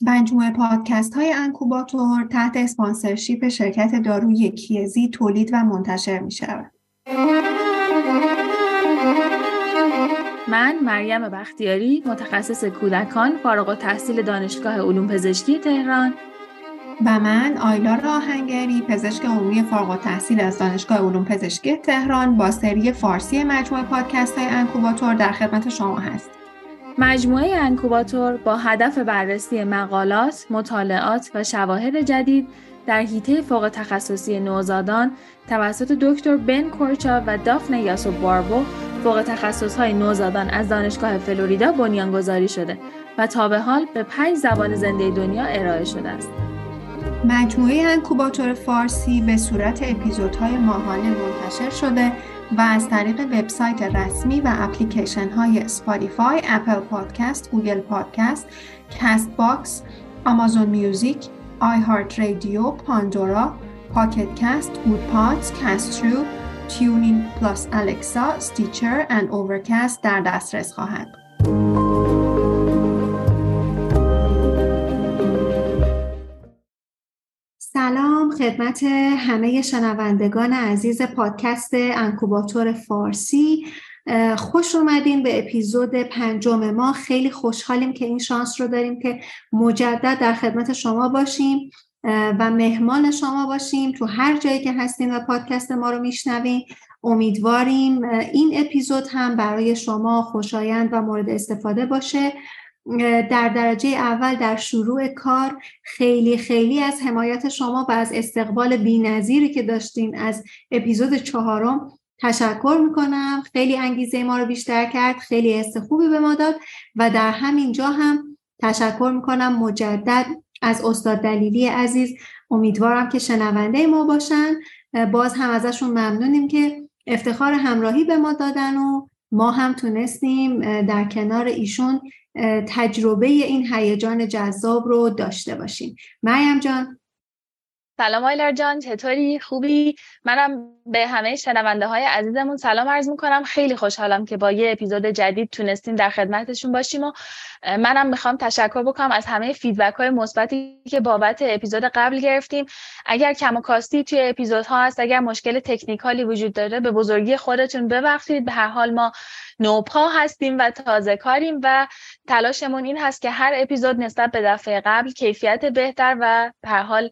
مجموعه پادکست های انکوباتور تحت اسپانسرشیپ شرکت داروی کیزی تولید و منتشر می شود. من مریم بختیاری متخصص کودکان فارغ التحصیل دانشگاه علوم پزشکی تهران و من آیلار آهنگری پزشک عمومی فارغ التحصیل از دانشگاه علوم پزشکی تهران با سری فارسی مجموعه پادکست های انکوباتور در خدمت شما هست. مجموعه انکوباتور با هدف بررسی مقالات، مطالعات و شواهد جدید در حیطه فوق تخصصی نوزادان توسط دکتر بن کورچا و دافن یاسو باربو فوق تخصص های نوزادان از دانشگاه فلوریدا بنیانگذاری شده و تا به حال به پنج زبان زنده دنیا ارائه شده است. مجموعه انکوباتور فارسی به صورت اپیزودهای ماهانه منتشر شده و از طریق وبسایت رسمی و اپلیکیشن های Spotify، Apple Podcast، Google Podcast، Castbox، Amazon Music، iHeartRadio، Pandora، Pocket Casts، Goodpods، Castro، TuneIn plus Alexa، Stitcher و Overcast در دسترس خواهد. سلام خدمت همه شنوندگان عزیز پادکست انکوباتور فارسی. خوش اومدین به اپیزود پنجم ما. خیلی خوشحالیم که این شانس رو داریم که مجدد در خدمت شما باشیم و مهمان شما باشیم. تو هر جایی که هستیم و پادکست ما رو میشنویم امیدواریم این اپیزود هم برای شما خوشایند و مورد استفاده باشه. در درجه اول در شروع کار خیلی خیلی از حمایت شما و از استقبال بینظیری که داشتین از اپیزود چهارم تشکر می‌کنم. خیلی انگیزه ما رو بیشتر کرد خیلی حس خوبی به ما داد و در همین جا هم تشکر می‌کنم مجدد از استاد دلیلی عزیز. امیدوارم که شنونده ما باشن. باز هم ازشون ممنونیم که افتخار همراهی به ما دادن و ما هم تونستیم در کنار ایشون تجربه این هیجان جذاب رو داشته باشیم. مریم جان سلام آیلر جان چطوری؟ خوبی؟ منم به همه شنونده های عزیزمون سلام عرض می‌کنم. خیلی خوشحالم که با یه اپیزود جدید تونستیم در خدمتشون باشیم و منم می‌خوام تشکر بکنم از همه فیدبک های مثبتی که بابت اپیزود قبل گرفتیم. اگر کم و کاستی توی اپیزودها هست اگر مشکل تکنیکالی وجود داره به بزرگی خودتون ببخشید. به هر حال ما نوپا هستیم و تازه کاریم و تلاشمون این هست که هر اپیزود نسبت به دفعه قبل کیفیت بهتر و به هر حال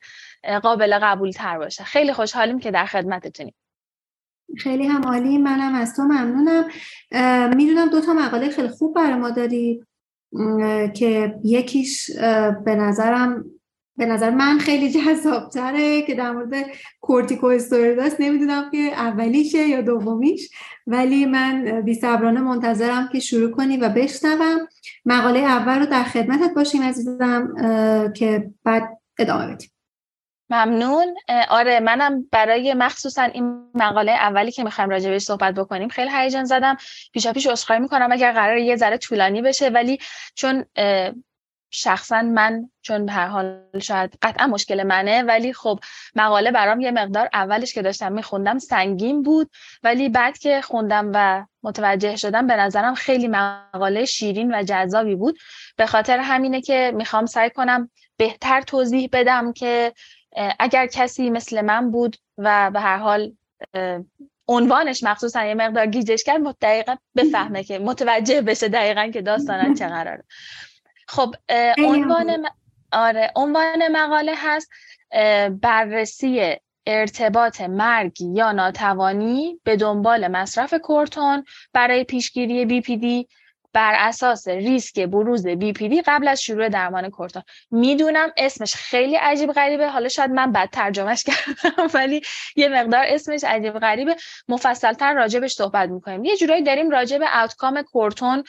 قابل قبول تر باشه. خیلی خوشحالیم که در خدمتتونیم. خیلی هم عالی. منم از تو ممنونم. می‌دونم دو تا مقاله خیلی خوب برای ما داری که یکیش به نظرم به نظر من خیلی جذابتره که در مورد کورتیکو استوریداس نمی‌دونم که اولیشه یا دومیش ولی من بی صبرانه منتظرم که شروع کنی و بشنوم. مقاله اول رو در خدمتت باشیم عزیزم که بعد ادامه بدیم. ممنون. آره منم برای مخصوصا این مقاله اولی که می‌خوایم راجع صحبت بکنیم خیلی هیجان زدم. پیشا پیش عذرخواهی می‌کنم اگر قرار یه ذره طولانی بشه ولی چون شخصا من چون به هر حال شاید قطعا مشکل منه ولی خب مقاله برام یه مقدار اولش که داشتم میخوندم سنگین بود. ولی بعد که خوندم و متوجه شدم به نظرم خیلی مقاله شیرین و جذابی بود. به خاطر همینه که می‌خوام سعی کنم بهتر توضیح بدم که اگر کسی مثل من بود و به هر حال عنوانش مخصوصا یه مقدار گیجش کرد دقیقا بفهمه که متوجه بشه دقیقا که داستان چه قراره خب عنوان آره عنوان مقاله هست بررسی ارتباط مرگ یا ناتوانی به دنبال مصرف کورتون برای پیشگیری BPD بر اساس ریسک بروز BPD قبل از شروع درمان کورتون. می‌دونم اسمش خیلی عجیب غریبه. حالا شاید من بد ترجمهش کردم ولی یه مقدار اسمش عجیب غریبه. مفصلتر راجبش صحبت می‌کنیم. یه جورایی داریم راجب outcome کورتون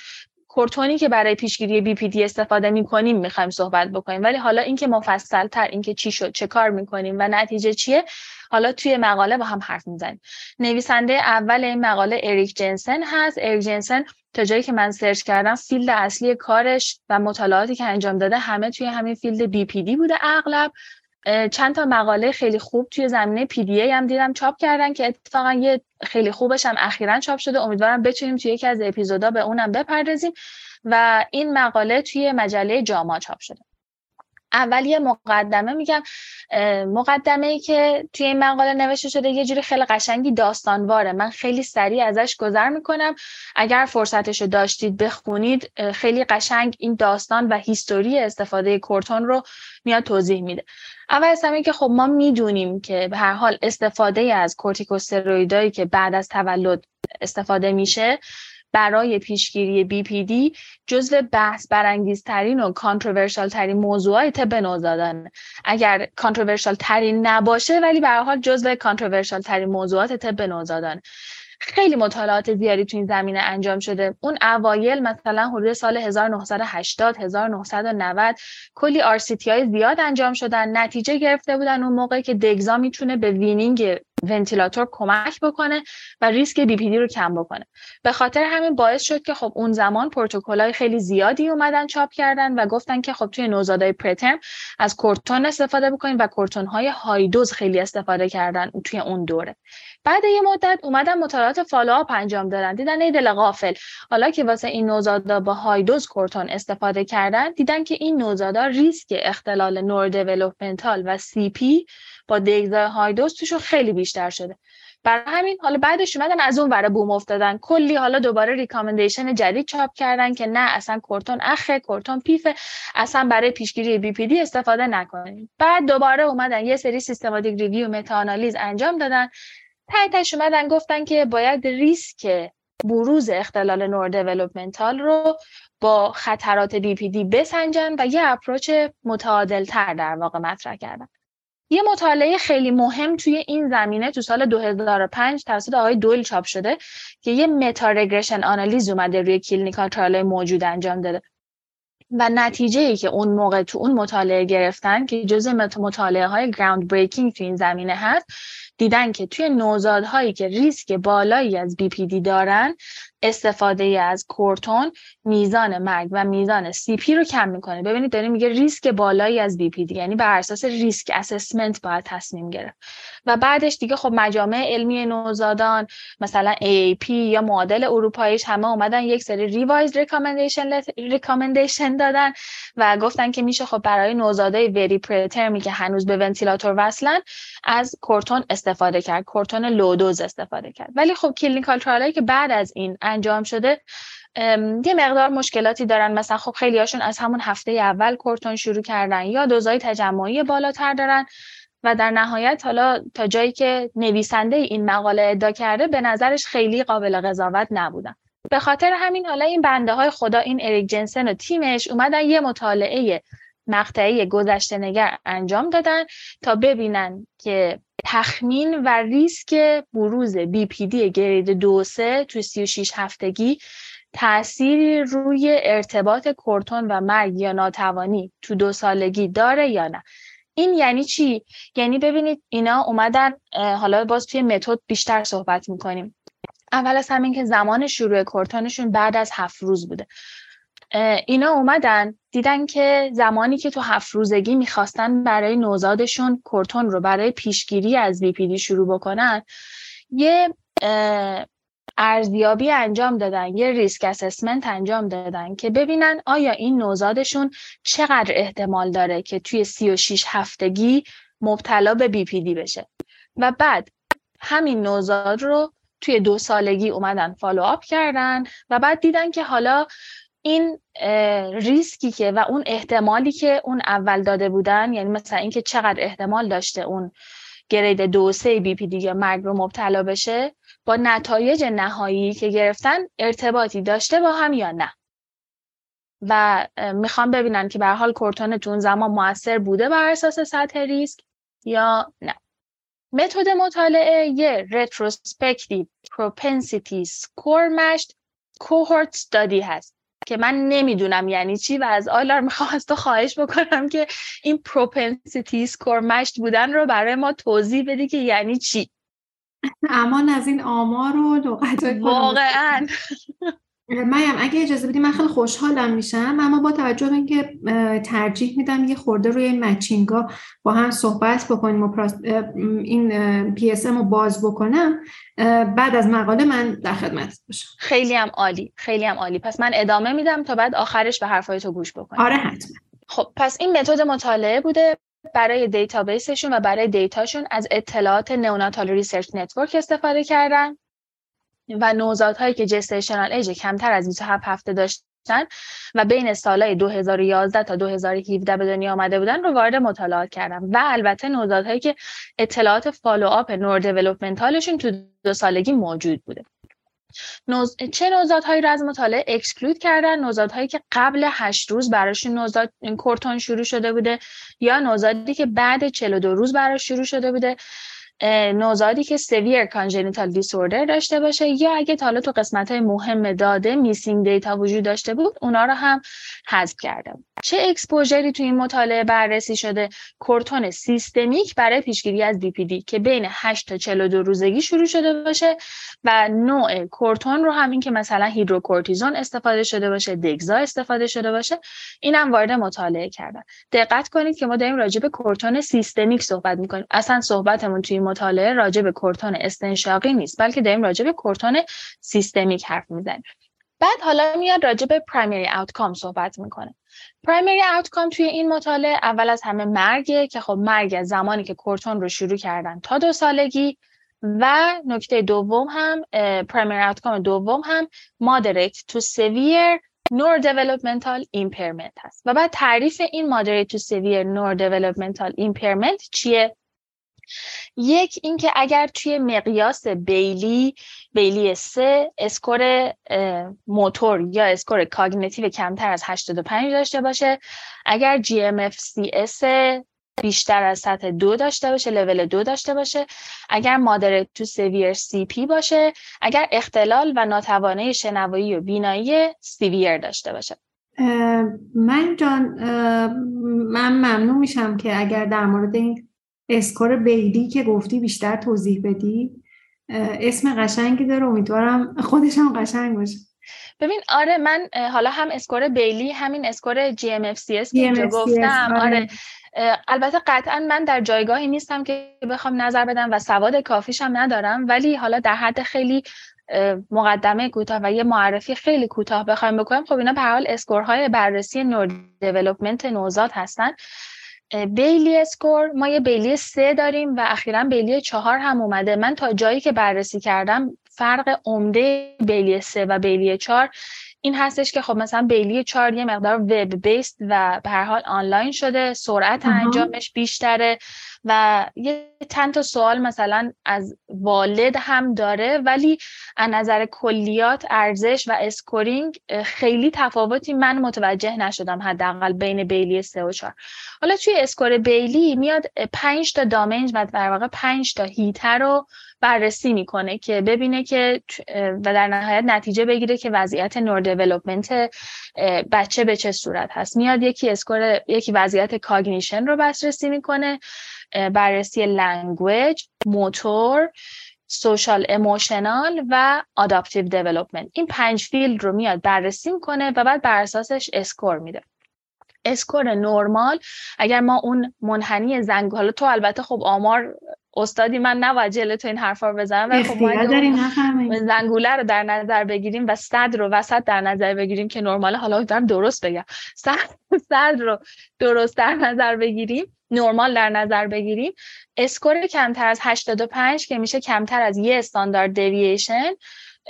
کورتونی که برای پیشگیری BPD استفاده می‌کنیم می‌خوایم صحبت بکنیم. ولی حالا اینکه مفصل تر اینکه چی شد چه کار می‌کنیم و نتیجه چیه حالا توی مقاله با هم حرف می‌زنیم. نویسنده اول این مقاله اریک جنسن هست. اریک جنسن تا جایی که من search کردم field اصلی کارش و مطالعاتی که انجام داده همه توی همین field BPD بوده اغلب. چند تا مقاله خیلی خوب توی زمینه PDA هم دیدم چاپ کردن که اتفاقا یه خیلی خوبش هم اخیرا چاپ شده. امیدوارم بتونیم توی یکی از اپیزودا به اونم بپردازیم و این مقاله توی مجله جاما چاپ شده. اول یه مقدمه میگم مقدمه ای که توی این مقاله نوشته شده یه جوری خیلی قشنگی داستانواره. من خیلی سریع ازش گذر می‌کنم. اگر فرصتش رو داشتید بخونید خیلی قشنگ این داستان و هیستوری استفاده کورتون رو میاد توضیح میده. اول از همه که خب ما می‌دونیم که به هر حال استفاده از کورتیکوسترویدایی که بعد از تولد استفاده میشه برای پیشگیری BPD جزو بحث برانگیزترین و controversial ترین موضوعات طب نوزادان اگر controversial ترین نباشه ولی به حال جزو controversial ترین موضوعات طب نوزادان خیلی مطالعات زیادی تو این زمینه انجام شده. اون اوایل مثلا حدود سال 1980 1990 کلی RCT های زیاد انجام شدن. نتیجه گرفته بودن اون موقع که دگزا می‌تونه به weaning ونتیلاتور کمک بکنه و ریسک BPD رو کم بکنه. به خاطر همین باعث شد که خب اون زمان های خیلی زیادی اومدن چاپ کردن و گفتن که خب توی نوزادای preterm از کورتون استفاده بکنید و کورتون high dose خیلی استفاده کردن توی اون دوره. بعد یه مدت اومدن مطالعات follow-up انجام دادن دیدن ای دل غافل. حالا که واسه این نوزادا با high dose کورتون استفاده کردن دیدن که این نوزادا ریسک اختلال neurodevelopmental و CP با دگزای high dose توشون خیلی بیشتر شده. برای همین حالا بعدش اومدن از اون وره بوم افتادن. کلی حالا دوباره recommendation جدید چاپ کردن که نه اصلا کورتون اخه کورتون پیفه. اصلا برای پیشگیری BPD استفاده نکنید. بعد دوباره اومدن یه سری systematic review meta-analysis انجام دادن. نهایتش اومدن گفتن که باید ریسک بروز اختلال neurodevelopmental رو با خطرات BPD بسنجن و یه approach متعادل تر در واقع مطرح کردن. یه مطالعه خیلی مهم توی این زمینه تو سال 2005 توسط آقای دویل چاپ شده که یه meta-regression analysis اومده روی clinical trial موجود انجام داده. و نتیجه ای که اون موقع تو اون مطالعه گرفتن که جزء مطالعه های groundbreaking تو این زمینه هست دیدن که توی نوزادهایی که ریسک بالایی از BPD دارن استفاده از کورتون میزان مرگ و میزان CP رو کم می‌کنه. ببینید داریم میگه ریسک بالایی از BPD یعنی بر اساس risk assessment باید تصمیم گرفت. و بعدش دیگه خب مجامع علمی نوزادان مثلا AAP یا معادل اروپاییش همه اومدن یک سری revised recommendation دادن و گفتن که میشه خب برای نوزادای very preterm ی که هنوز به ونتیلاتور وصلن از کورتون استفاده کرد. کورتون low dose استفاده کرد. ولی خب clinical trial ایی که بعد از این انجام شده یه مقدار مشکلاتی دارن. مثلا خب خیلی هاشون از همون هفته اول کورتون شروع کردن یا دوزای تجمعی بالاتر دارن و در نهایت حالا تا جایی که نویسنده این مقاله ادعا کرده به نظرش خیلی قابل قضاوت نبودن. به خاطر همین حالا این بنده های خدا این اریک جنسن و تیمش اومدن یه مطالعه مقطعی گذشته نگر انجام دادن تا ببینن که تخمین و ریسک بروز دی گرید دو سه تو 36 هفتگی تأثیری روی ارتباط کورتون و مرگ یا ناتوانی تو دو سالگی داره یا نه؟ این یعنی چی؟ یعنی ببینید اینا اومدن حالا باز توی متد بیشتر صحبت می‌کنیم. اول از همین که زمان شروع کورتونشون بعد از هفت روز بوده. اینا اومدن دیدن که زمانی که تو هفت روزگی می‌خواستن برای نوزادشون کورتون رو برای پیشگیری از دی شروع بکنن یه ارزیابی انجام دادن یه risk assessment انجام دادن که ببینن آیا این نوزادشون چقدر احتمال داره که توی 36 هفتگی مبتلا به BPD بشه. و بعد همین نوزاد رو توی دو سالگی اومدن follow-up کردن و بعد دیدن که حالا این ریسکی که و اون احتمالی که اون اول داده بودن یعنی مثلا اینکه چقدر احتمال داشته اون گرید دو سه بی پی دی یا مرگ رو مبتلا بشه با نتایج نهایی که گرفتن ارتباطی داشته با هم یا نه. و می‌خوام ببینن که به حال کورتون تو زمان موثر بوده بر اساس سطح ریسک یا نه. متد مطالعه یه retrospective propensity score matched cohort study هست. که من نمی‌دونم یعنی چی و از آیلار می‌خوام از تو خواهش بکنم که این propensity score matched بودن رو برای ما توضیح بدی که یعنی چی. امان از این آمار و لغت واقعا. میم اگه اجازه بدی من خیلی خوشحالم میشم اما با توجه به اینکه ترجیح میدم یه خورده روی این matching ا با هم صحبت بکنیم و این PS رو باز بکنم بعد از مقاله من در خدمت باشم. خیلی هم عالی خیلی هم عالی. پس من ادامه میدم تا بعد آخرش به حرفای تو گوش بکنم آره حتما. خب پس این method مطالعه بوده برای database شون و برای data شون از اطلاعات Neonatal Research Network استفاده کردن. و نوزادهایی که gestational age کمتر از 27 هفته داشتن و بین سالهای 2011 تا 2017 به دنیا آمده بودن رو وارد مطالعات کردن. و البته نوزادهایی که اطلاعات follow-up neurodevelopmental شون تو دو سالگی موجود بوده. نوز... چه نوزادهایی رو از مطالعه exclude کردن؟ نوزادهایی که قبل هشت روز براشون نوزاد کورتون شروع شده بوده یا نوزادی که بعد 42 روز براش شروع شده بوده؟ نوزادی که severe congenital disorder داشته باشه یا اگه حالا تو قسمت های مهم داده missing data وجود داشته بود اونا رو هم حذف کرده چه exposure ی تو این مطالعه بررسی شده؟ کورتون سیستمیک برای پیشگیری از BPD که بین 8 تا 42 روزگی شروع شده باشه و نوع کورتون رو هم این که مثلا هیدروکورتیزون استفاده شده باشه دگزا استفاده شده باشه اینم وارد مطالعه کردن. دقت کنید که ما داریم راجع به کورتون سیستمیک صحبت می‌کنیم. اصلا صحبتمون توی مطالعه راجع به کورتون استنشاقی نیست بلکه داریم راجع به کورتون سیستمیک حرف می‌زنیم. بعد حالا میاد راجع به پرایمری آوتکام صحبت می‌کنه. پرایمری آوتکام توی این مطالعه اول از همه مرگه که خب مرگ از زمانی که کورتون رو شروع کردن تا دو سالگی و نکته دوم هم پرایمری آوتکام دوم هم moderate to severe neurodevelopmental impairment هست. و بعد تعریف این moderate to severe neurodevelopmental impairment چیه؟ یک اینکه اگر توی مقیاس بیلی بیلی سه score motor یا score cognitive کمتر از 85 داشته باشه. اگر GMFCS بیشتر از سطح دو داشته باشه لول دو داشته باشه. اگر moderate to severe CP باشه اگر اختلال و ناتوانه شنوایی و بینایی severe داشته باشه. من جان من ممنون میشم که اگر در مورد این score بیلی که گفتی بیشتر توضیح بدی. اسم قشنگی داره امیدوارم خودش هم قشنگ باشه. ببین آره من حالا هم score بیلی همین اسکور جی ام اف سی اس که گفتم آره, آره. البته قطعا من در جایگاهی نیستم که بخوام نظر بدم و سواد کافیشم ندارم ولی حالا در حد خیلی مقدمه کوتاه و یه معرفی خیلی کوتاه بخوایم بکنم. خب اینا به حال score های بررسی neurodevelopment نوزاد هستن. بیلی score ما یه بیلی سه داریم و اخیرا بیلی چهار هم اومده. من تا جایی که بررسی کردم فرق عمده بیلی سه و بیلی چهار این هستش که خب مثلا بیلی چهار یه مقدار web-based و به هر حال آنلاین شده سرعت انجامش بیشتره. و یه چند تا سوال مثلا از والد هم داره ولی از نظر کلیات ارزش و scoring خیلی تفاوتی من متوجه نشدم حداقل بین بیلی 3 و 4 حالا توی score بیلی میاد 5 تا domain و در واقع 5 تا حیطه رو بررسی می‌کنه که ببینه که و در نهایت نتیجه بگیره که وضعیت neurodevelopment بچه به چه صورت هست. میاد یکی score یکی وضعیت cognition رو بررسی می‌کنه. بررسی language motor social emotional و adaptive development این پنج field رو میاد بررسی می‌کنه و بعد بر اساسش score میده. score نرمال اگر ما اون منحنی زنگ حالا تو البته خب آمار استادی من نباید جلو تو این حرفا رو بزنم ولی خب زنگوله رو در نظر بگیریم و صد رو وسط در نظر بگیریم که نرماله حالا دارم درست بگم. صد رو درست در نظر بگیریم نرمال در نظر بگیریم score کمتر از 85 که میشه کمتر از یه standard deviation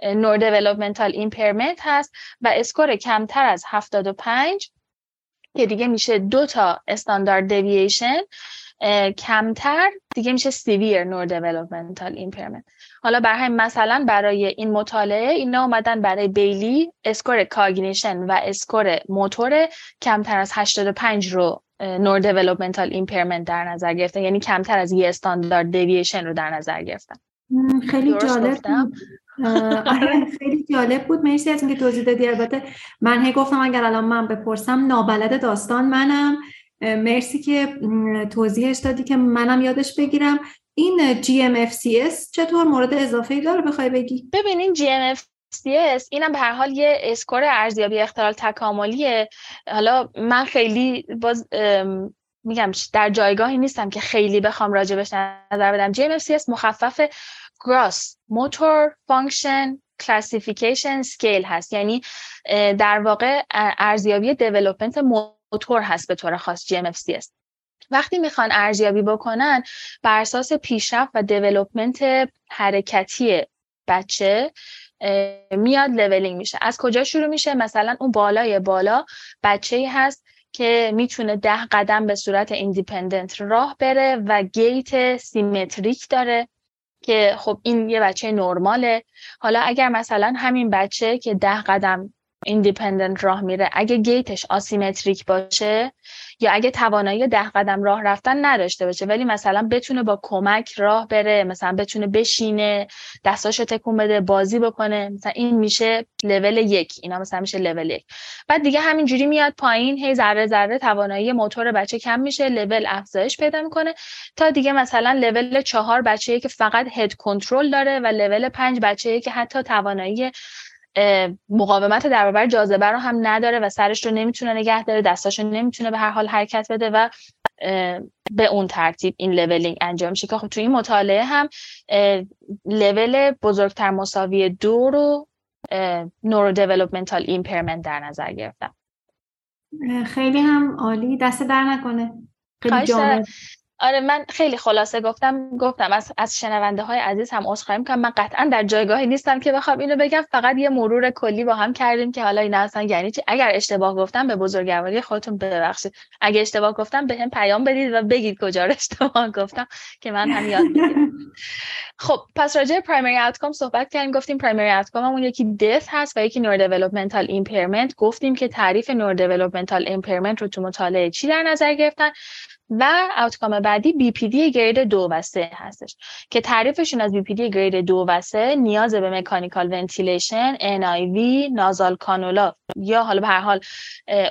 neurodevelopmental impairment هست و score کمتر از 75 که دیگه میشه دو تا standard deviation کمتر دیگه میشه severe neurodevelopmental impairment. حالا برای مثلا برای این مطالعه اینا اومدن برای بیلی score cognition و score motor کمتر از 85 رو neurodevelopmental impairment در نظر گرفتن یعنی کمتر از یه standard deviation رو در نظر گرفتن خیلی جالب آره خیلی جالب بود. مرسی از اینکه توضیح دادی. البته من هی گفتم اگر الان من بپرسم نابلد داستان منم. مرسی که توضیحش دادی که منم یادش بگیرم. این GMFCS چطور مورد اضافه ای داره بخوای بگی؟ ببینین GMFCS اینم به هر حال یه اسکور ارزیابی اختلال تکاملیه. حالا من خیلی باز میگم در جایگاهی نیستم که خیلی بخوام راجبش نظر بدم. GMFCS مخفف Gross Motor Function Classification Scale هست. یعنی در واقع ارزیابی دیولپمنت موتور هست به طور خاص GMFCS وقتی می‌خوان ارزیابی بکنن بر اساس پیشرفت و دیولپمنت حرکتی بچه میاد leveling میشه. از کجا شروع میشه؟ مثلا اون بالای بالا بچه ای هست که می‌تونه ده قدم به صورت independent راه بره و gait symmetric داره که خب این یه بچه نرماله. حالا اگر مثلا همین بچه که ده قدم independent راه میره. اگه gait ش asymmetric باشه یا اگه توانایی ده قدم راه رفتن نداشته باشه ولی مثلا بتونه با کمک راه بره مثلا بتونه بشینه دستاشو تکون بده بازی بکنه مثلا این میشه لول یک اینا مثلا میشه لول یک. بعد دیگه همینجوری میاد پایین هی ذره ذره توانایی موتور بچه کم میشه لول افزایش پیدا می‌کنه تا دیگه مثلا لول چهار بچه که فقط هد کنترل داره و لول پنج بچه که حتی توانایی مقاومت در برابر جاذبه رو هم نداره و سرش رو نمی‌تونه نگه داره دستاش رو نمی‌تونه به هر حال حرکت بده و به اون ترتیب این leveling انجام میشه. که خب تو این مطالعه هم لول بزرگتر مساوی دو رو neurodevelopmental impairment در نظر گرفتن. خیلی هم عالی. دستت درد نکنه. خیلی آره من خیلی خلاصه گفتم گفتم از از شنونده های عزیز هم عذرخواهی می‌کنم. من قطعا در جایگاهی نیستم که بخوام اینو بگم. فقط یه مرور کلی با هم کردیم که حالا این اصلا یعنی چی؟ اگر اشتباه گفتم به بزرگواری خودتون ببخشید. اگه اشتباه گفتم بهم پیام بدید و بگید کجا رو اشتباه گفتم که من هم یاد بگیرم خب پس راجع primary outcome صحبت کردیم. گفتیم primary outcome همون یکی death هست و یکی neurodevelopmental impairment گفتیم که تعریف neurodevelopmental impairment رو تو مطالعه چی در نظر گرفتن؟ و outcome بعدی BPD grade دو و سه هستش که تعریفشون از BPD grade دو و سه نیاز به mechanical ventilation via nasal cannula یا حالا به هر حال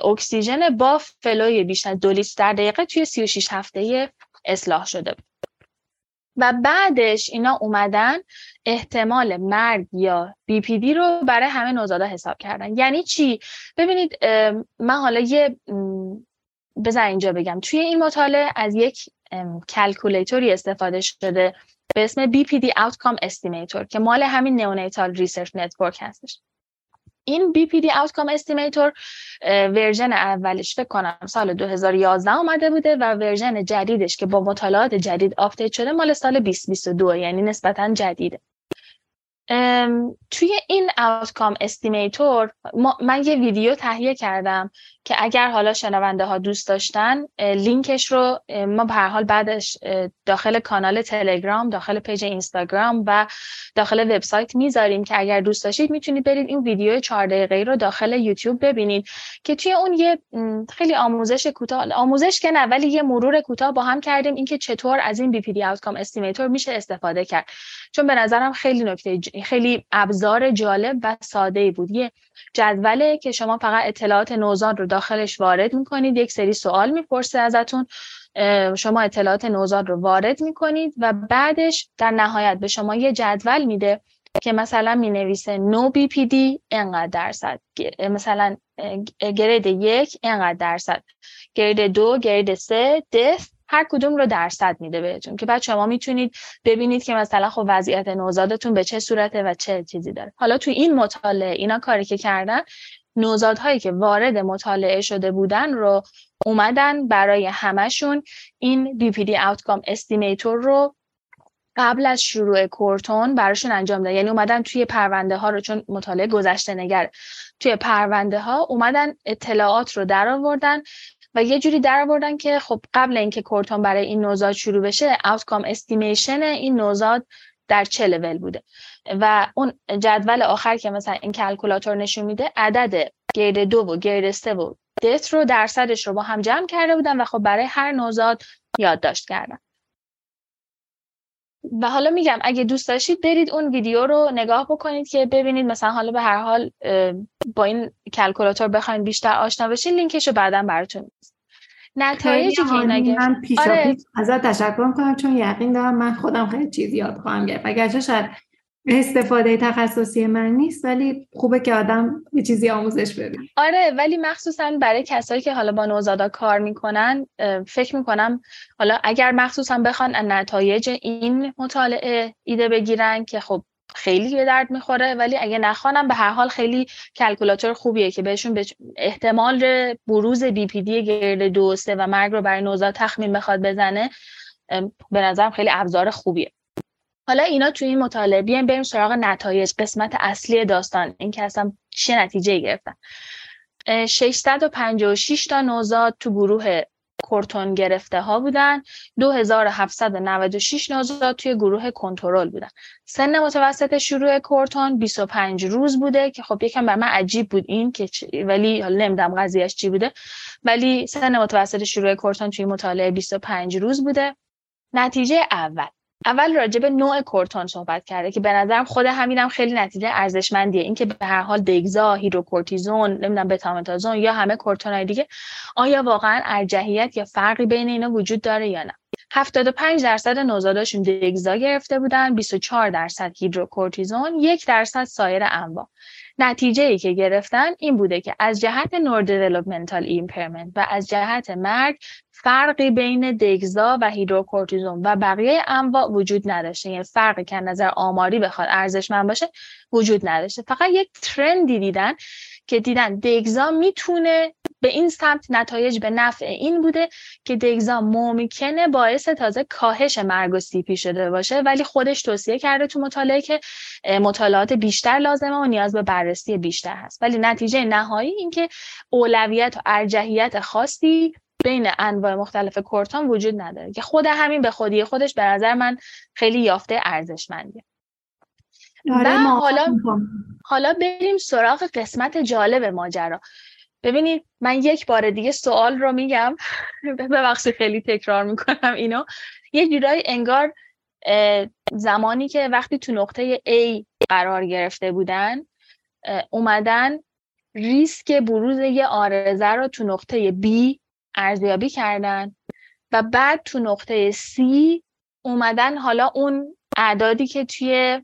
اکسیژن با flow ی بیش از دو لیتر در دقیقه توی 36 هفته اصلاح شده. و بعدش اینا اومدن احتمال مرگ یا BPD رو برای همه نوزادا حساب کردن. یعنی چی؟ ببینید من حالا یه بذار اینجا بگم. توی این مطالعه از یک calculator ی استفاده شده به اسم BPD Outcome Estimator که مال همین Neonatal Research Network هستش. این BPD Outcome Estimator version اولش فکر کنم سال 2011 آمده بوده و version جدیدش که با مطالعات جدید آپدیت شده مال سال 2022 یعنی نسبتا جدیده. توی این outcome estimator من یه ویدیو تهیه کردم که اگر حالا شنونده ها دوست داشتن لینکش رو ما به هر حال بعدش داخل کانال تلگرام داخل پیج اینستاگرام و داخل وبسایت می‌ذاریم که اگر دوست داشتید می‌تونید برید این ویدیو چهار دقیقه رو داخل یوتیوب ببینید که توی اون یه خیلی آموزش کوتاه آموزش که نه ولی یه مرور کوتاه با هم کردیم اینکه چطور از این BPD Outcome Estimator میشه استفاده کرد. چون به نظرم خیلی نکته خیلی ابزار جالب و ساده بود. یه جدوله که شما فقط اطلاعات نوزاد رو داخلش وارد می‌کنید یک سری سوال می‌پرسه ازتون. شما اطلاعات نوزاد رو وارد می‌کنید و بعدش در نهایت به شما یه جدول میده که مثلا می نویسه نو بی پی دی انقدر درصد. مثلا گرید یک انقدر درصد. گرید دو گرید سه دست هر کدوم رو درصد میده بهتون که بعد شما می‌تونید ببینید که مثلا خب وضعیت نوزادتون به چه صورته و چه چیزی داره. حالا تو این مطالعه اینا کاری که کردن نوزادهایی که وارد مطالعه شده بودن رو اومدن برای همشون این BPD Outcome Estimator رو قبل از شروع کورتون براشون انجام داد یعنی اومدن توی پرونده ها رو چون مطالعه گذشته نگر توی پرونده ها اومدن اطلاعات رو در آوردن و یه جوری در آوردن که خب قبل اینکه کورتون برای این نوزاد شروع بشه outcome estimation این نوزاد در چه لول بوده. و اون جدول آخر که مثلا این calculator نشون میده عدد grade دو و grade سه و death رو درصدش رو با هم جمع کرده بودن و خب برای هر نوزاد یادداشت کردن. و حالا میگم اگه دوست داشتید برید اون ویدیو رو نگاه بکنید که ببینید مثلا حالا به هر حال با این کلکولاتور بخواید بیشتر آشنا بشین لینکش رو بعدا براتون نتایجی که اینا من پیش آره. ازت تشکر کنم چون یقین دارم من خودم خیلی چیز یاد خواهم گرفت. اگرچه شاید استفاده تخصصی من نیست ولی خوبه که آدم یه چیزی آموزش ببینه آره ولی مخصوصا برای کسایی که حالا با نوزادا کار می‌کنن فکر می‌کنم حالا اگر مخصوصا بخوان نتایج این مطالعه ایده بگیرن که خب خیلی به درد می‌خوره ولی اگه نخوانم به هر حال خیلی calculator خوبیه که بهشون به احتمال بروز BPD grade دو و مرگ رو برای نوزاد تخمین بخواد بزنه به نظرم خیلی ابزار خوبیه. حالا اینا توی این مطالعه بیایم بریم سراغ نتایج قسمت اصلی داستان. این که اصلا چه نتیجه گرفتن. 656 تا نوزاد تو گروه کورتون گرفته ها بودن 2796 نوزاد توی گروه کنترل بودن. سن متوسط شروع کورتون 25 روز بوده که خب یکم بر من عجیب بود این که ولی حالا نمی‌دونم قضیهش چی بوده. ولی سن متوسط شروع کورتون توی مطالعه 25 روز بوده. نتیجه اول. اول راجع به نوع کورتون صحبت کرده که به نظرم خود همینم خیلی نتیجه ارزشمندیه. اینکه به هر حال دگزا هیدروکورتیزون نمی‌دونم بتامتازون یا همه کورتونای دیگه آیا واقعا ارجحیت یا فرقی بین اینا وجود داره یا نه؟ 75 درصد نوزاداشون دگزا گرفته بودن 24 درصد هیدروکورتیزون یک درصد سایر انواع. نتیجه ای که گرفتن این بوده که از جهت neurodevelopmental impairment و از جهت مرگ فرقی بین دگزا و هیدروکورتیزون و بقیه انواع وجود نداشته. یعنی فرقی که نظر آماری بخواد ارزشمند باشه وجود نداشته. فقط یک trend ی دیدن که دیدن دگزا می‌تونه به این سمت نتایج به نفع این بوده که دگزا ممکنه باعث تازه کاهش مرگ و سیپی شده باشه. ولی خودش توصیه کرده تو مطالعه که مطالعات بیشتر لازمه و نیاز به بررسی بیشتر هست. ولی نتیجه نهایی این که اولویت و ارجحیت خاصی بین انواع مختلف کورتان وجود نداره که خود همین به خودی خودش به نظر من خیلی یافته ارزشمندیه. آره حالا حالا بریم سراغ قسمت جالب ماجرا. ببینید من یک بار دیگه سوال رو میگم. ببخشید خیلی تکرار می‌کنم اینو. یه جورایی انگار زمانی که وقتی تو نقطه A قرار گرفته بودن اومدن ریسک بروز یه آرزه رو تو نقطه B ارزیابی کردن و بعد تو نقطه C اومدن حالا اون اعدادی که توی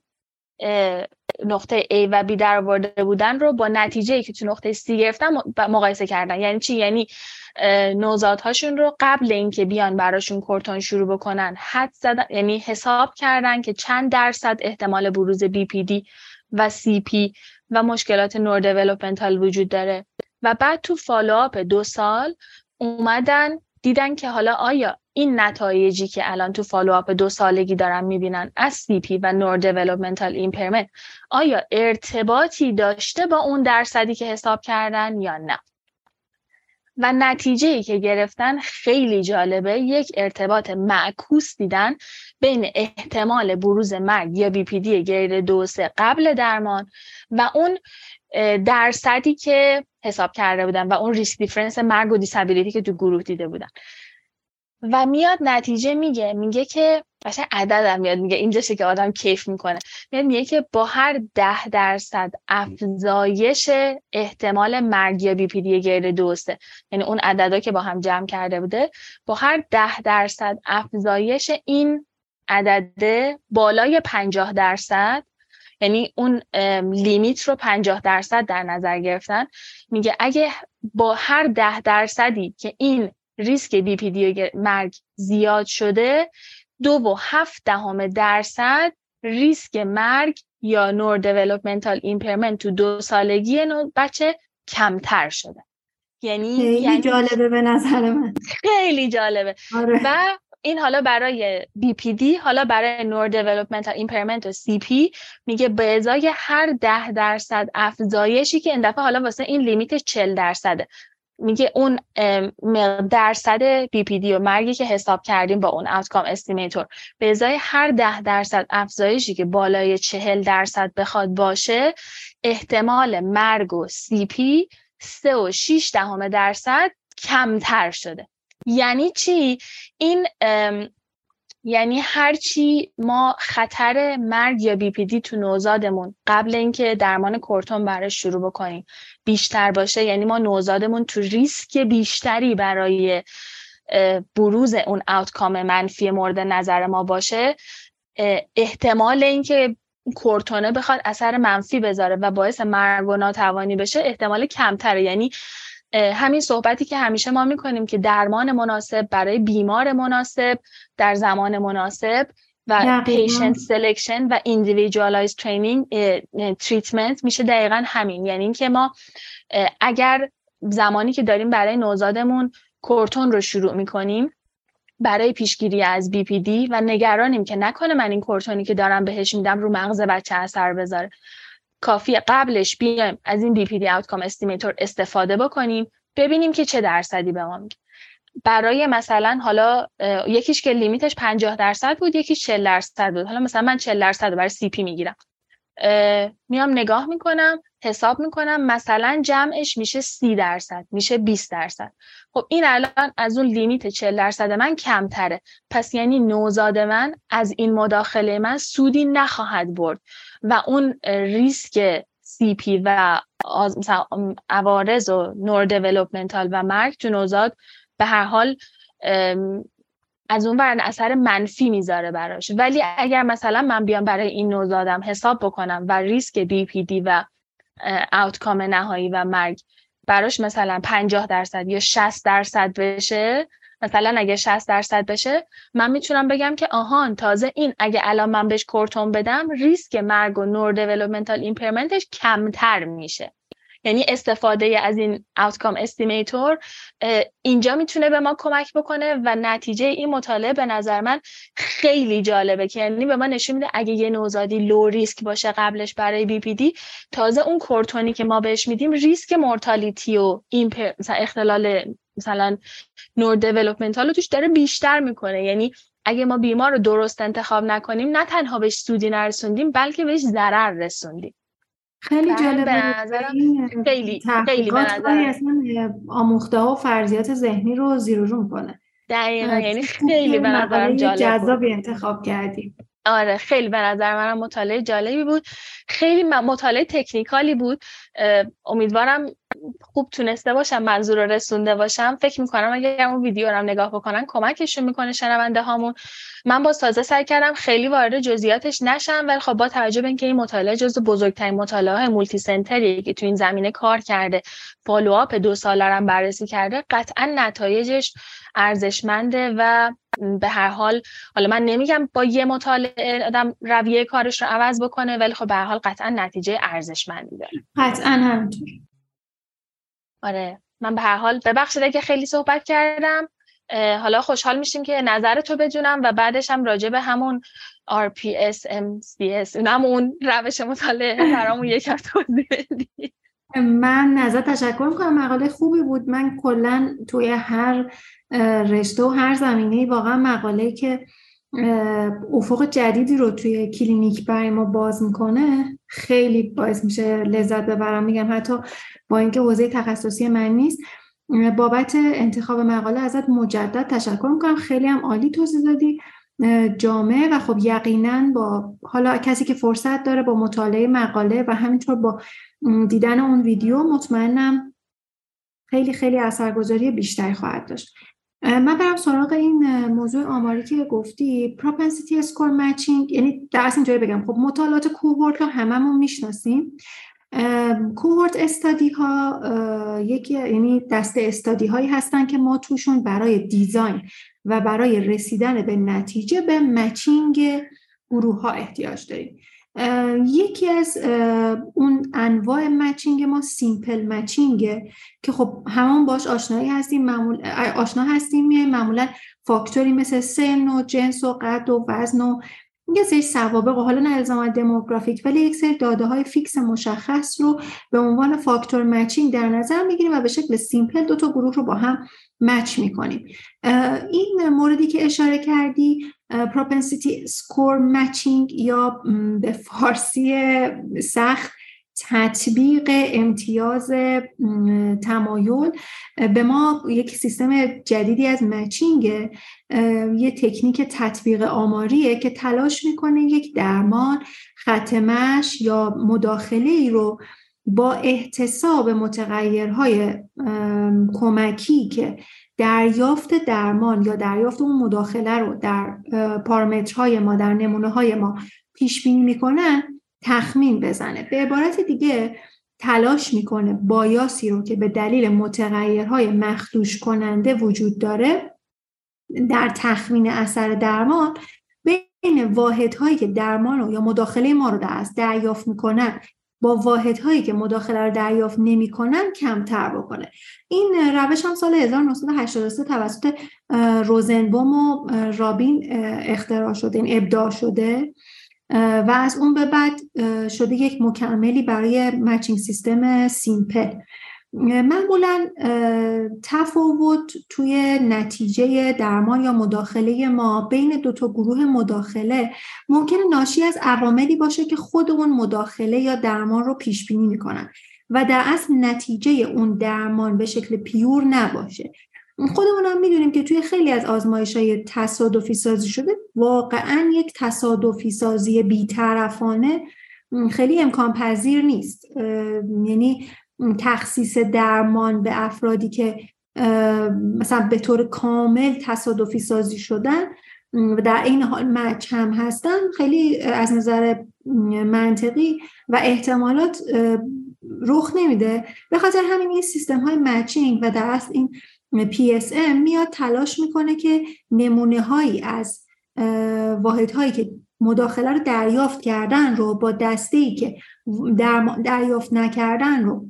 نقطه A و B در آورده بودن رو با نتیجه که تو نقطه C گرفتن مقایسه کردن. یعنی چی؟ یعنی نوزادهاشون رو قبل اینکه بیان براشون کورتون شروع بکنن حد زدن یعنی حساب کردن که چند درصد احتمال بروز BPD و CP و مشکلات neurodevelopmental وجود داره. و بعد تو follow-up دو سال اومدن دیدن که حالا آیا این نتایجی که الان تو follow-up دو سالگی دارن می‌بینن از CP و neurodevelopmental impairment آیا ارتباطی داشته با اون درصدی که حساب کردن یا نه؟ و نتیجه ای که گرفتن خیلی جالبه یک ارتباط معکوس دیدن بین احتمال بروز مرگ یا BPD grade دو سه قبل درمان و اون درصدی که حساب کرده بودن و اون risk difference مرگ و disability که تو گروه دیده بودن. و میاد نتیجه میگه میگه که قشنگ عددم میاد میگه اینجاشه که آدم کیف می‌کنه. میاد میگه که با هر ده درصد افزایش احتمال مرگ یا BPD grade دو سه یعنی اون عددا که با هم جمع کرده بوده با هر ده درصد افزایش این عدده بالای پنجاه درصد یعنی اون limit رو پنجاه درصد در نظر گرفتن. میگه اگه با هر ده درصدی که این ریسک BPD مرگ زیاد شده دو و هفت دهم درصد ریسک مرگ یا neurodevelopmental impairment تو دو سالگی بچه کمتر شده. یعنی خیلی یعنی جالبه به نظر من. خیلی جالبه. آره. و این حالا برای BPD حالا برای neurodevelopmental impairment و CP میگه به ازای هر ده درصد افزایشی که این دفعه حالا واسه این limit 40 درصده. میگه اون درصد BPD و مرگی که حساب کردیم با اون outcome estimator به ازای هر ده درصد افزایشی که بالای چهل درصد بخواد باشه احتمال مرگ و CP سه و شیش دهم درصد کمتر شده یعنی چی؟ این یعنی هرچی ما خطر مرگ یا بی پی دی تو نوزادمون قبل اینکه درمان کورتون براش شروع بکنیم بیشتر باشه یعنی ما نوزادمون تو ریسک بیشتری برای بروز اون آوتکام منفی مورد نظر ما باشه. احتمال اینکه کورتونه بخواد اثر منفی بذاره و باعث مرگ و ناتوانی بشه احتمال کمتره. یعنی همین صحبتی که همیشه ما می‌کنیم که درمان مناسب برای بیمار مناسب در زمان مناسب و patient selection و individualized training treatment میشه دقیقا همین. یعنی اینکه ما اگر زمانی که داریم برای نوزادمون کورتون رو شروع می‌کنیم برای پیشگیری از BPD و نگرانیم که نکنه من این کورتونی که دارم بهش میدم رو مغز بچه اثر بذاره. کافی قبلش بیایم از این BPD outcome estimator استفاده بکنیم ببینیم که چه درصدی به ما میگه. برای مثلا حالا یکیش که limit ش 50 درصد بود یکیش 40 درصد بود. حالا مثلا من 40 درصد برای CP می‌گیرم. میام نگاه می‌کنم حساب می‌کنم مثلا جمعش میشه 30 درصد میشه 20 درصد. خب این الان از اون limit 40 درصد من کمتره. پس یعنی نوزاد من از این مداخله من سودی نخواهد برد. و اون ریسک CP و عوارض و neurodevelopmental و مرگ تو نوزاد به هر حال از اون ور اثر منفی می‌ذاره براش. ولی اگر مثلا من بیام برای این نوزادم حساب بکنم و ریسک BPD و outcome نهایی و مرگ براش مثلا 50 درصد یا 60 درصد بشه مثلا اگه 60 درصد بشه من می‌تونم بگم که آهان تازه این اگه الان من بهش کورتون بدم ریسک مرگ و neurodevelopmental impairment ش کمتر میشه. یعنی استفاده از این outcome estimator اینجا می‌تونه به ما کمک بکنه و نتیجه این مطالعه به نظر من خیلی جالبه که یعنی به ما نشون میده اگه یه نوزادی low risk باشه قبلش برای BPD تازه اون کورتونی که ما بهش میدیم ریسک mortality و مثلا اختلال مثلا neurodevelopmental رو توش داره بیشتر می‌کنه. یعنی اگه ما بیمار رو درست انتخاب نکنیم نه تنها بهش سودی نرسوندیم بلکه بهش ضرر رسوندیم. خیلی جالبه. به نظرم خیلی خیلی به نظرم. آموخته ها و فرضیات ذهنی رو زیر رو می‌کنه. دقیقا. یعنی خیلی به نظرم جالب جذابی انتخاب کردیم. آره خیلی به نظر منم مطالعه جالبی بود. خیلی مطالعه تکنیکالی بود. امیدوارم خوب تونسته باشم منظور رو رسونده باشم. فکر می‌کنم اگر اون ویدیو رو نگاه بکنن کمکشون می‌کنه شنونده هامون. من با سازه سعی کردم خیلی وارد جزئیاتش نشم ولی خب با توجه به اینکه این مطالعه جزو بزرگترین مطالعه های مولتی سنتریه که تو این زمینه کار کرده فالوآپ دو ساله هم بررسی کرده قطعا نتایجش ارزشمنده و به هر حال حالا من نمیگم با یه مطالعه آدم رویه کارش رو عوض بکنه ولی خب به هر حال قطعا نتیجه ارزشمندی داره. قطعا همینطور. آره. من به هر حال ببخشید که خیلی صحبت کردم. حالا خوشحال میشیم که نظر تو بدونم و بعدش هم راجع به همون RPS MCS اون روش مطالعه برامون یک توضیح بدی. من نظر تشکر می‌کنم. مقاله خوبی بود. من کلا توی هر رشته و هر زمینه واقعا مقاله که افق جدیدی رو توی کلینیک برای ما باز می‌کنه خیلی باعث میشه لذت ببرم. میگم حتی با اینکه حوزه تخصصی من نیست بابت انتخاب مقاله ازت مجدد تشکر می‌کنم. خیلی هم عالی توضیح دادی. جامعه و خب یقینا با حالا کسی که فرصت داره با مطالعه مقاله و همینطور با دیدن اون ویدیو مطمئنم خیلی خیلی اثرگذاری بیشتری خواهد داشت. من برم سراغ این موضوع آماری که گفتی propensity score matching یعنی در اصل اینجوری بگم. خب مطالعات cohort رو هممون می‌شناسیم. cohort study ها یکی یعنی دسته study هایی هستن که ما توشون برای design و برای رسیدن به نتیجه به matching گروه ها احتیاج داریم. یکی از اون انواع matching ما simple matching ه که خب هممون باش آشنایی هستیم معمول آشنا هستیم معمولا فاکتوری مثل سن و جنس و قد و وزن و یه سری سوابق و حالا نه الزاما demographic ولی یک سری داده های fix مشخص رو به عنوان فاکتور matching در نظر می‌گیریم و به شکل simple دو تا گروه رو با هم match می‌کنیم. این موردی که اشاره کردی propensity score matching یا به فارسی سخت تطبیق امتیاز تمایل به ما یک سیستم جدیدی از matching یه تکنیک تطبیق آماریه که تلاش می‌کنه یک درمان خط مشی یا مداخله ای رو با احتساب متغیرهای کمکی که دریافت درمان یا دریافت اون مداخله رو در پارامترهای ما در نمونه های ما پیش بینی می‌کنن تخمین بزنه. به عبارت دیگه تلاش می‌کنه بایاسی رو که به دلیل متغیرهای مخدوش کننده وجود داره در تخمین اثر درمان بین واحدهایی که درمان رو یا مداخله ما رو از دریافت می‌کنن با واحدهایی که مداخله رو دریافت نمی‌کنن کمتر بکنه. این روش هم سال 1983 توسط روزنبوم و رابین اختراع شده این ابداع شده. و از اون به بعد شده یک مکملی برای مچینگ سیستم سیمپل معمولا تفاوت توی نتیجه درمان یا مداخله ما بین دو تا گروه مداخله ممکن ناشی از عواملی باشه که خود اون مداخله یا درمان رو پیش بینی می‌کنن و در اصل نتیجه اون درمان به شکل پیور نباشه. خودمون هم می‌دونیم که توی خیلی از آزمایش های تصادفی سازی شده واقعا یک تصادفی سازی بیطرفانه خیلی امکان پذیر نیست یعنی تخصیص درمان به افرادی که مثلا به طور کامل تصادفی سازی شدن و در این حال مچ هم هستن خیلی از نظر منطقی و احتمالات رخ نمیده. به خاطر همین این سیستم های مچینگ و در اصل این PSM میاد تلاش می‌کنه که نمونه هایی از واحد هایی که مداخله رو دریافت کردن رو با دسته ای که دریافت نکردن رو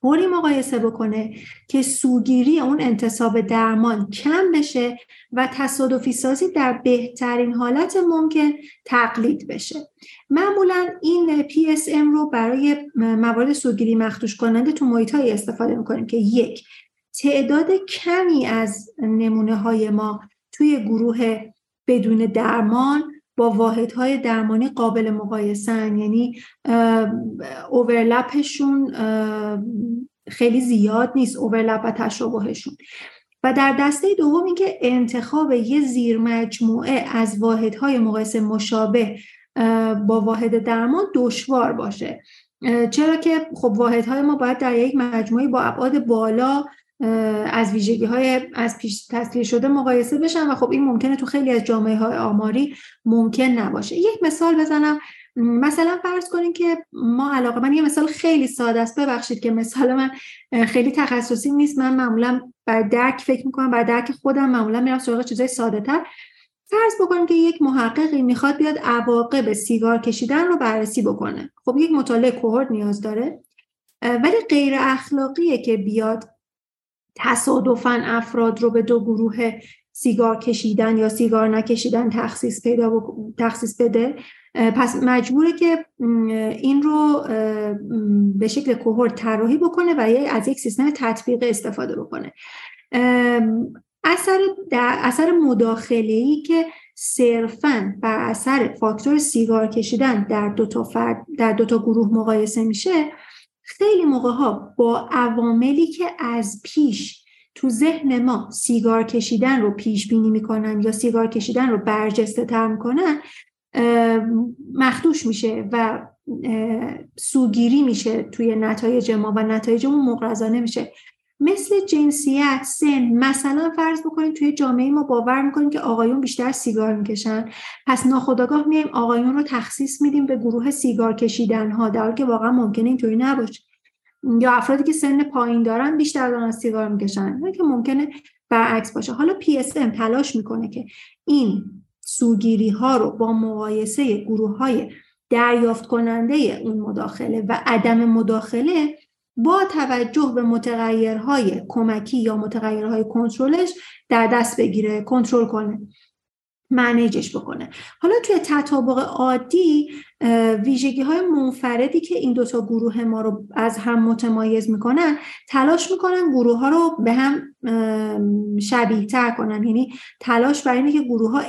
طوری مقایسه بکنه که سوگیری اون انتصاب درمان کم بشه و تصادفی سازی در بهترین حالت ممکن تقلید بشه. معمولا این PSM رو برای موارد سوگیری مخدوش کننده تو محیط استفاده می‌کنیم که یک تعداد کمی از نمونه های ما توی گروه بدون درمان با واحدهای درمانی قابل مقایسن. یعنی اوورلپشون خیلی زیاد نیست اوورلپ و تشابهشون. و در دسته دوم اینکه انتخاب یه زیر مجموعه از واحدهای مقایسه مشابه با واحد درمان دشوار باشه. چرا که خب واحدهای ما باید در یک مجموعه با ابعاد بالا از ویژگی های از پیش تسلیه شده مقایسه بشن و خب این ممکنه تو خیلی از جامعه های آماری ممکن نباشه. یک مثال بزنم. مثلا فرض کنیم که ما علاقه من یه مثال خیلی ساده است. ببخشید که مثال من خیلی تخصصی نیست. من معمولا بر درک فکر می‌کنم بر درک خودم معمولا میرم سراغ چیزای ساده تر فرض بکنیم که یک محققی می‌خواد بیاد عواقب سیگار کشیدن رو بررسی بکنه. خب یک مطالعه کوهورت نیاز داره. ولی غیر اخلاقیه که بیاد تصادفا افراد رو به دو گروه سیگار کشیدن یا سیگار نکشیدن تخصیص پیدا و تخصیص بده. پس مجبوره که این رو به شکل کوهورت طراحی بکنه و از یک سیستم تطبیق استفاده بکنه. اثر در اثر مداخله ای که صرفا بر اثر فاکتور سیگار کشیدن در دو تا فرد در دو تا گروه مقایسه میشه خیلی موقع ها با عواملی که از پیش تو ذهن ما سیگار کشیدن رو پیش بینی می‌کنن یا سیگار کشیدن رو برجسته تر می‌کنن مخدوش میشه و سوگیری میشه توی نتایج ما و نتایجمون مقرزانه میشه. مثل جنسیت سن مثلا فرض بکنید توی جامعه ما باور می‌کنیم که آقایون بیشتر سیگار می‌کشن. پس ناخداگاه میایم آقایون رو تخصیص میدیم به گروه سیگار کشیدن ها در حالی که واقعا ممکنه اینطوری نباشه. یا افرادی که سن پایین دارن بیشتر دارن سیگار می‌کشن که ممکنه برعکس باشه. حالا PSM تلاش می‌کنه که این سوگیری ها رو با مقایسه گروه های دریافت کننده اون مداخله و عدم مداخله با توجه به متغیرهای کمکی یا متغیرهای کنترلش در دست بگیره کنترل کنه منیجش بکنه. حالا توی تطابق عادی ویژگی های منفردی که این دوتا گروه ما رو از هم متمایز می‌کنن تلاش می‌کنن گروه ها رو به هم شبیه تر کنن. یعنی تلاش برای اینه که گروه ها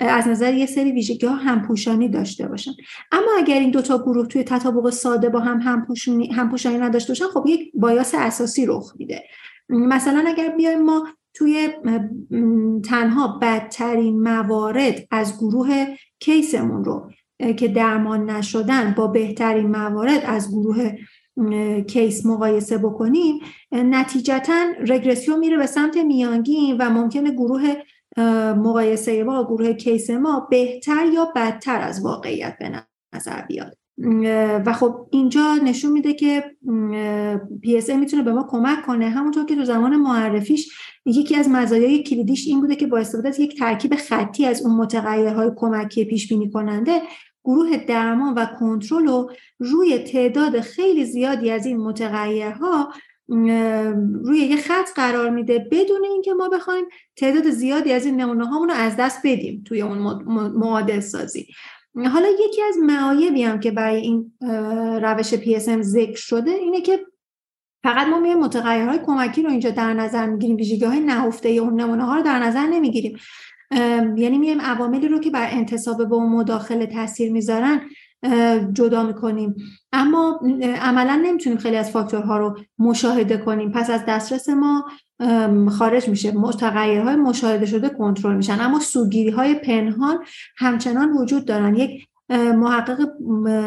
از نظر یه سری ویژگی ها همپوشانی داشته باشن. اما اگر این دوتا گروه توی تطابق ساده با هم همپوشانی, همپوشانی نداشته باشن خب یک بایاس اساسی رخ میده. مثلا اگر بیایم ما توی تنها بدترین موارد از گروه کیسمون رو که درمان نشدن با بهترین موارد از گروه کیس مقایسه بکنیم نتیجتا رگرسیون میره به سمت میانگین و ممکنه گروه مقایسه با گروه کیس ما بهتر یا بدتر از واقعیت به نظر بیاد. و خب اینجا نشون میده که PSA می‌تونه به ما کمک کنه. همونطور که تو زمان معرفیش یکی از مزایای کلیدیش این بوده که با استفاده از یک ترکیب خطی از اون متغیرهای کمکی پیش بینی کننده گروه درمان و کنترل رو روی تعداد خیلی زیادی از این متغیرها روی یه خط قرار میده بدون اینکه ما بخوایم تعداد زیادی از این نمونه رو از دست بدیم توی اون معادل سازی. حالا یکی از معایبی هم که برای این روش PSM ذکر شده اینه که فقط ما میایم متغیرهای کمکی رو اینجا در نظر می‌گیریم ویژگی های نهفته اون نمونه ها رو در نظر نمی‌گیریم. یعنی میایم عواملی رو که بر انتصاب به اون مداخله تاثیر می‌ذارن جدا می‌کنیم. اما عملا نمی‌تونیم خیلی از فاکتورها رو مشاهده کنیم. پس از دسترس ما خارج میشه. متغیرهای مشاهده شده کنترل میشن. اما سوگیری های پنهان همچنان وجود دارن. یک محقق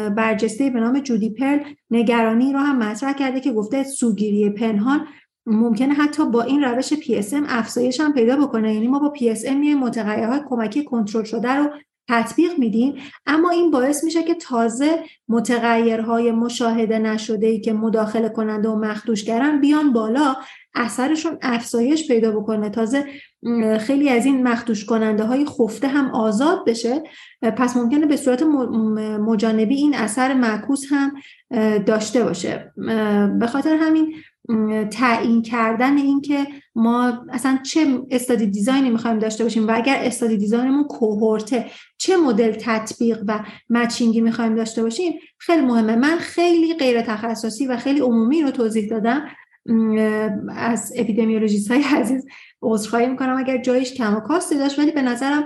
برجسته به نام جودی پرل نگرانی رو هم مطرح کرده که گفته سوگیری پنهان ممکنه حتی با این روش PSM افزایش هم پیدا بکنه. یعنی ما با PSM میایم متغیرهای کمکی کنترل شده رو تطبیق میدیم اما این باعث میشه که تازه متغیرهای مشاهده نشده ای که مداخله کننده و مخدوشگرن بیان بالا اثرشون افزایش پیدا بکنه. تازه خیلی از این مخدوش کننده های خفته هم آزاد بشه. پس ممکنه به صورت مجانبی این اثر معکوس هم داشته باشه. به خاطر همین تعیین کردن اینکه ما اصلا چه استادی دیزاینی می‌خوایم داشته باشیم و اگر استادی دیزاینمون کوهورته چه مدل تطبیق و مچینگی می‌خوایم داشته باشیم خیلی مهمه. من خیلی غیر تخصصی و خیلی عمومی رو توضیح دادم. از اپیدمیولوژیست های عزیز عذرخواهی می‌کنم اگر جایش کم و کاستی داشت ولی به نظرم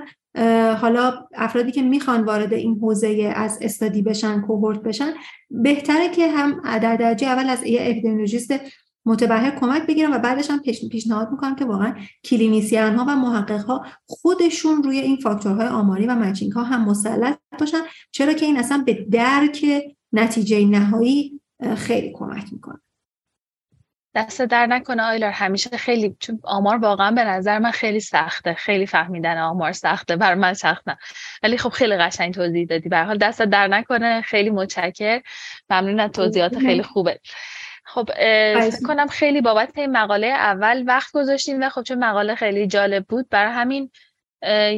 حالا افرادی که می‌خوان وارد این حوزه از استادی بشن کوهورت بشن بهتره که هم در درجه اول از یه اپیدمیولوژیست متبهر کمک بگیرم و بعدش هم پیشنهاد می‌کنم که واقعا کلینیسیان ها و محقق ها خودشون روی این فاکتورهای آماری و مچینگ ها هم مسلط باشن چرا که این اصلا به درک نتیجه نهایی خیلی کمک می‌کنه. دست در نکنه آیلار همیشه خیلی چون آمار واقعا به نظر من خیلی سخته خیلی فهمیدن آمار سخته بر من سخت نه. ولی خب خیلی قشنگ توضیح دادی. به حال دست در نکنه خیلی متشکر ممنون از توضیحات خیلی خوبه خب کنم خیلی بابت این مقاله اول وقت گذاشتیم و خب چون مقاله خیلی جالب بود برای همین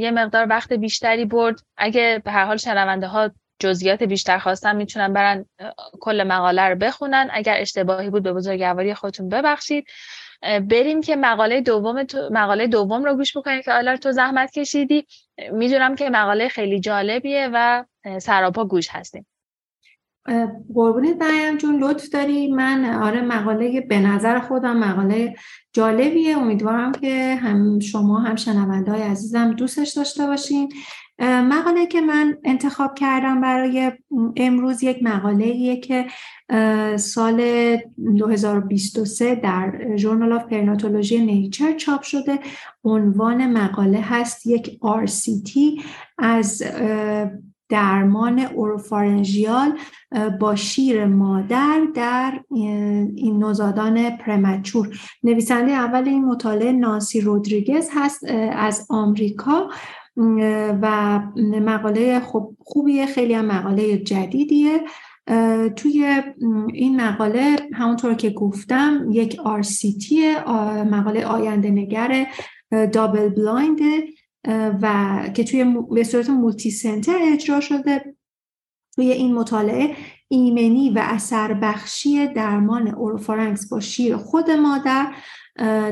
یه مقدار وقت بیشتری برد. اگه به هر حال شنونده ها جزئیات بیشتر خواستن می‌تونن برن کل مقاله رو بخونن. اگر اشتباهی بود به بزرگواری خودتون ببخشید. بریم که مقاله دوم مقاله دوم رو گوش بکنیم که آلار تو زحمت کشیدی. می‌دونم که مقاله خیلی جالبیه و سراپا گوش هستیم. قربونت بریم جون لطف داری. من آره مقاله به نظر خودم مقاله جالبیه. امیدوارم که هم شما هم شنونده های عزیزم دوستش داشته باشین. مقاله که من انتخاب کردم برای امروز یک مقاله که سال 2023 در ژورنال آف پرناتولوژی نیچر چاپ شده. عنوان مقاله هست یک RCT از درمان اوروفارنژیال با شیر مادر در این نوزادان پرمچور نویسنده اول این مطالعه نانسی رودریگز هست از آمریکا و مقاله خوب خوبیه خیلی هم مقاله جدیدیه. توی این مقاله همونطور که گفتم یک RCT مقاله آینده نگر double blind. و که توی به صورت multicenter اجرا شده. توی این مطالعه ایمنی و اثر بخشی درمان oropharynx با شیر خود مادر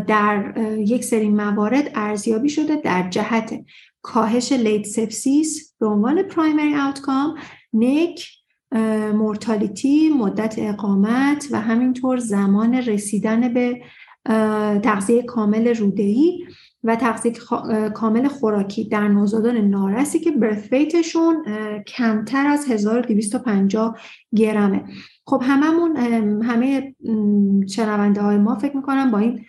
در یک سری موارد ارزیابی شده در جهت کاهش late sepsis به عنوان primary outcome NEC mortality مدت اقامت و همینطور زمان رسیدن به تغذیه کامل رودهی و تغذیه کامل خوراکی در نوزادان نارسی که برث ویتشون کمتر از 1250 گرمه. خب هممون همه شنونده های ما فکر می‌کنم با این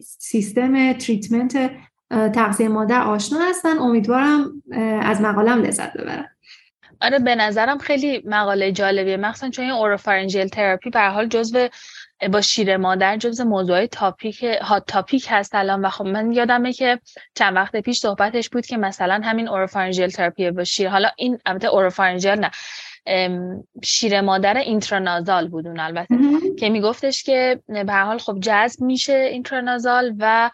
سیستم تریتمنت تغذیه مادر آشنا هستن. امیدوارم از مقالم لذت ببرن. آره به نظرم خیلی مقاله جالبیه. مخصوصا چون این اوروفارنجیل تراپی به حال جزو با شیر مادر جز موضوع topic hot topic هست الان. و خب من یادمه که چند وقت پیش صحبتش بود که مثلا همین oropharyngeal therapy با شیر حالا این البته oropharyngeal نه شیر مادر intranasal بود اون البته. که میگفتش که به حال خب جذب میشه intranasal و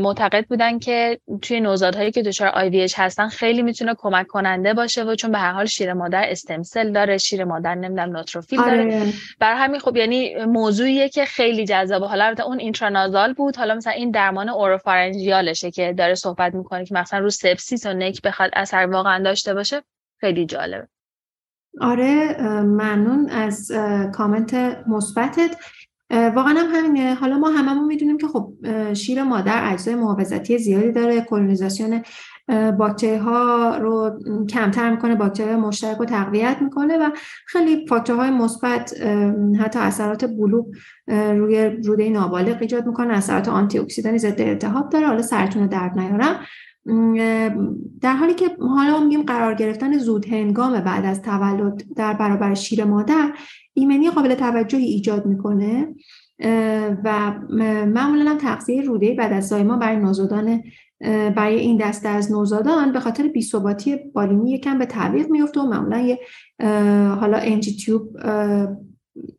معتقد بودن که توی نوزادهایی که دچار IVH هستن خیلی می‌تونه کمک کننده باشه و چون به هر حال شیر مادر stem cell داره شیر مادر نمی‌دونم نوتروفیل داره. آره. بر همین خب یعنی موضوعیه که خیلی جذابه. حالا اون اینترانازال بود. حالا مثلا این درمان اوروفارنجیالشه که داره صحبت می‌کنه که مثلا رو سپسیس و نک بخواد اثر واقعا داشته باشه خیلی جالبه. آره ممنون از کامنت مثبتت. واقعا هم همینه. حالا ما هممون می‌دونیم که خب شیر مادر اجزای محافظتی زیادی داره. کلونیزاسیون باکتری ها رو کمتر می‌کنه باکتری مشترک رو تقویت می‌کنه و خیلی فاکتورهای مثبت حتی اثرات بلوغ روی روده نابالغ ایجاد می‌کنه. اثرات آنتی اکسیدانی ضد التهاب داره. حالا سرتون درد نیارم. در حالی که حالا میگیم قرار گرفتن زود هنگام بعد از تولد در برابر شیر مادر ایمنی قابل توجهی ایجاد می‌کنه و معمولا هم تغذیه روده بعد از زایمان برای نوزادان برای این دسته از نوزادان به خاطر بیثباتی بالینی یکم به تعویق میفته و معمولا یه حالا انجی تیوب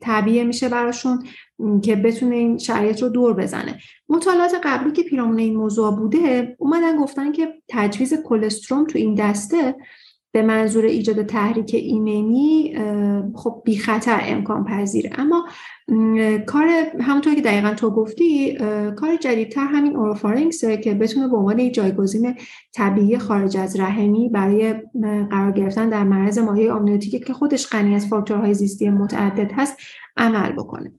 تعبیه میشه براشون که بتونه این شرایط رو دور بزنه. مطالعات قبلی که پیرامون این موضوع بوده اومدن گفتن که تجویز کلستروم تو این دسته به منظور ایجاد تحریک ایمنی خب بی خطر امکان پذیره اما کار همونطور که دقیقا تو گفتی کار جدیدتر همین oropharynx ه که بتونه به عنوان جایگزین طبیعی خارج از رحمی برای قرار گرفتن در معرض مایع آمنیوتیکی که خودش غنی از فاکتورهای زیستی متعدد هست عمل بکنه.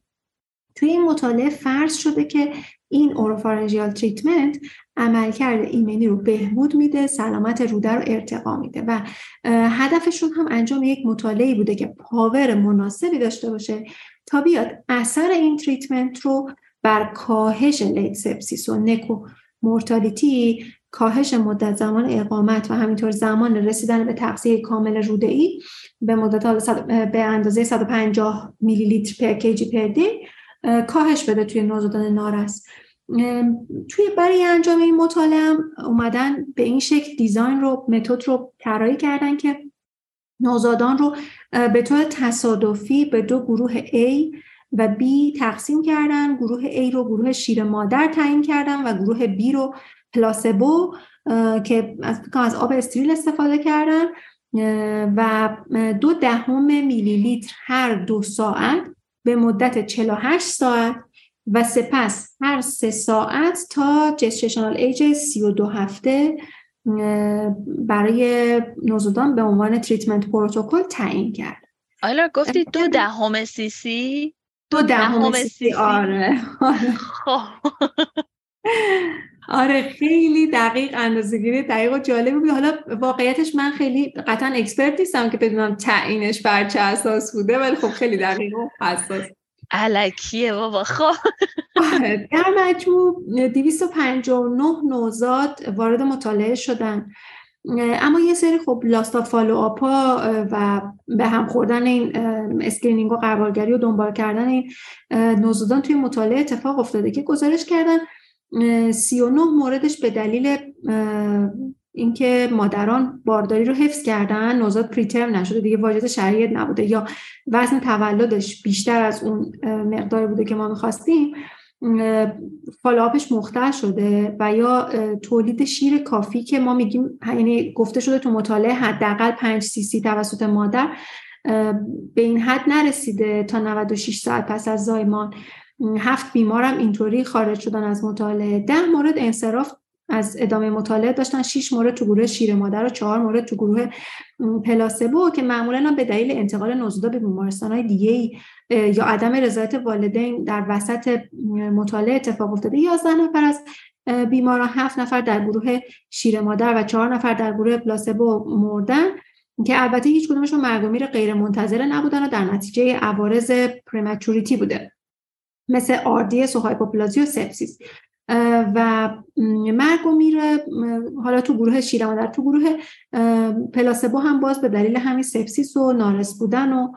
توی این مطالعه فرض شده که این oropharyngeal treatment عملکرد ایمنی رو بهبود میده سلامت روده رو ارتقا میده و هدفشون هم انجام یک مطالعه بوده که power مناسبی داشته باشه تا بیاد اثر این treatment رو بر کاهش late sepsis و NEC و mortality کاهش مدت زمان اقامت و همینطور زمان رسیدن به تغذیه کامل روده ای به مدت به اندازه 150 میلی لیتر per kg per day کاهش بده توی نوزادان نارس. توی برای انجام این مطالعه اومدن به این شکل design رو method رو طراحی کردن که نوزادان رو به طور تصادفی به دو گروه A و B تقسیم کردن. گروه A رو گروه شیر مادر تعیین کردن و گروه B رو پلاسبو که از آب استریل استفاده کردن. و دو دهم میلی لیتر هر دو ساعت به مدت 48 ساعت و سپس هر سه ساعت تا جستشنال ایج 32 هفته برای نوزادان به عنوان treatment protocol تعیین کرد. آیلا گفتی دو دهم سی سی؟ دو دهم سی سی آره خب. آره خیلی دقیق اندازه گیری دقیق و جالبی بود. حالا واقعیتش من خیلی قطعا expert نیستم که بدونم تعیینش بر چه اساس بوده ولی خب خیلی دقیق و حساس. الکیه بابا خب. در مجموع 259 نوزاد وارد مطالعه شدن. اما یه سری خب lost to follow up ا و به هم خوردن این screening و غربالگری و دنبال کردن این نوزادان توی مطالعه اتفاق افتاده که گزارش کردن 39 موردش به دلیل اینکه مادران بارداری رو حفظ کردن نوزاد preterm نشده دیگه واجد شرایط نبوده یا وزن تولدش بیشتر از اون مقدار بوده که ما می‌خواستیم follow up ش مختل شده و یا تولید شیر کافی که ما میگیم یعنی گفته شده تو مطالعه حداقل 5 سی سی توسط مادر به این حد نرسیده تا 96 ساعت پس از زایمان. هفت بیمارم اینطوری خارج شدن از مطالعه. ده مورد انصراف از ادامه مطالعه داشتن. 6 مورد تو گروه شیر مادر و 4 مورد تو گروه placebo که معمولا به دلیل انتقال نوزادا به بیمارستان های دیگه یا عدم رضایت والدین در وسط مطالعه اتفاق افتاده. 11 نفر از بیماران 7 نفر در گروه شیر مادر و 4 نفر در گروه placebo مردن که البته هیچ کدومشون مرگ غیر منتظره نبودن و در نتیجه عوارض prematurity بوده. مثل RDS و هایپوپلازی و سپسیس و مرگ و میر حالا تو گروه شیر مادر تو گروه placebo هم باز به دلیل همین سپسیس و نارس بودن و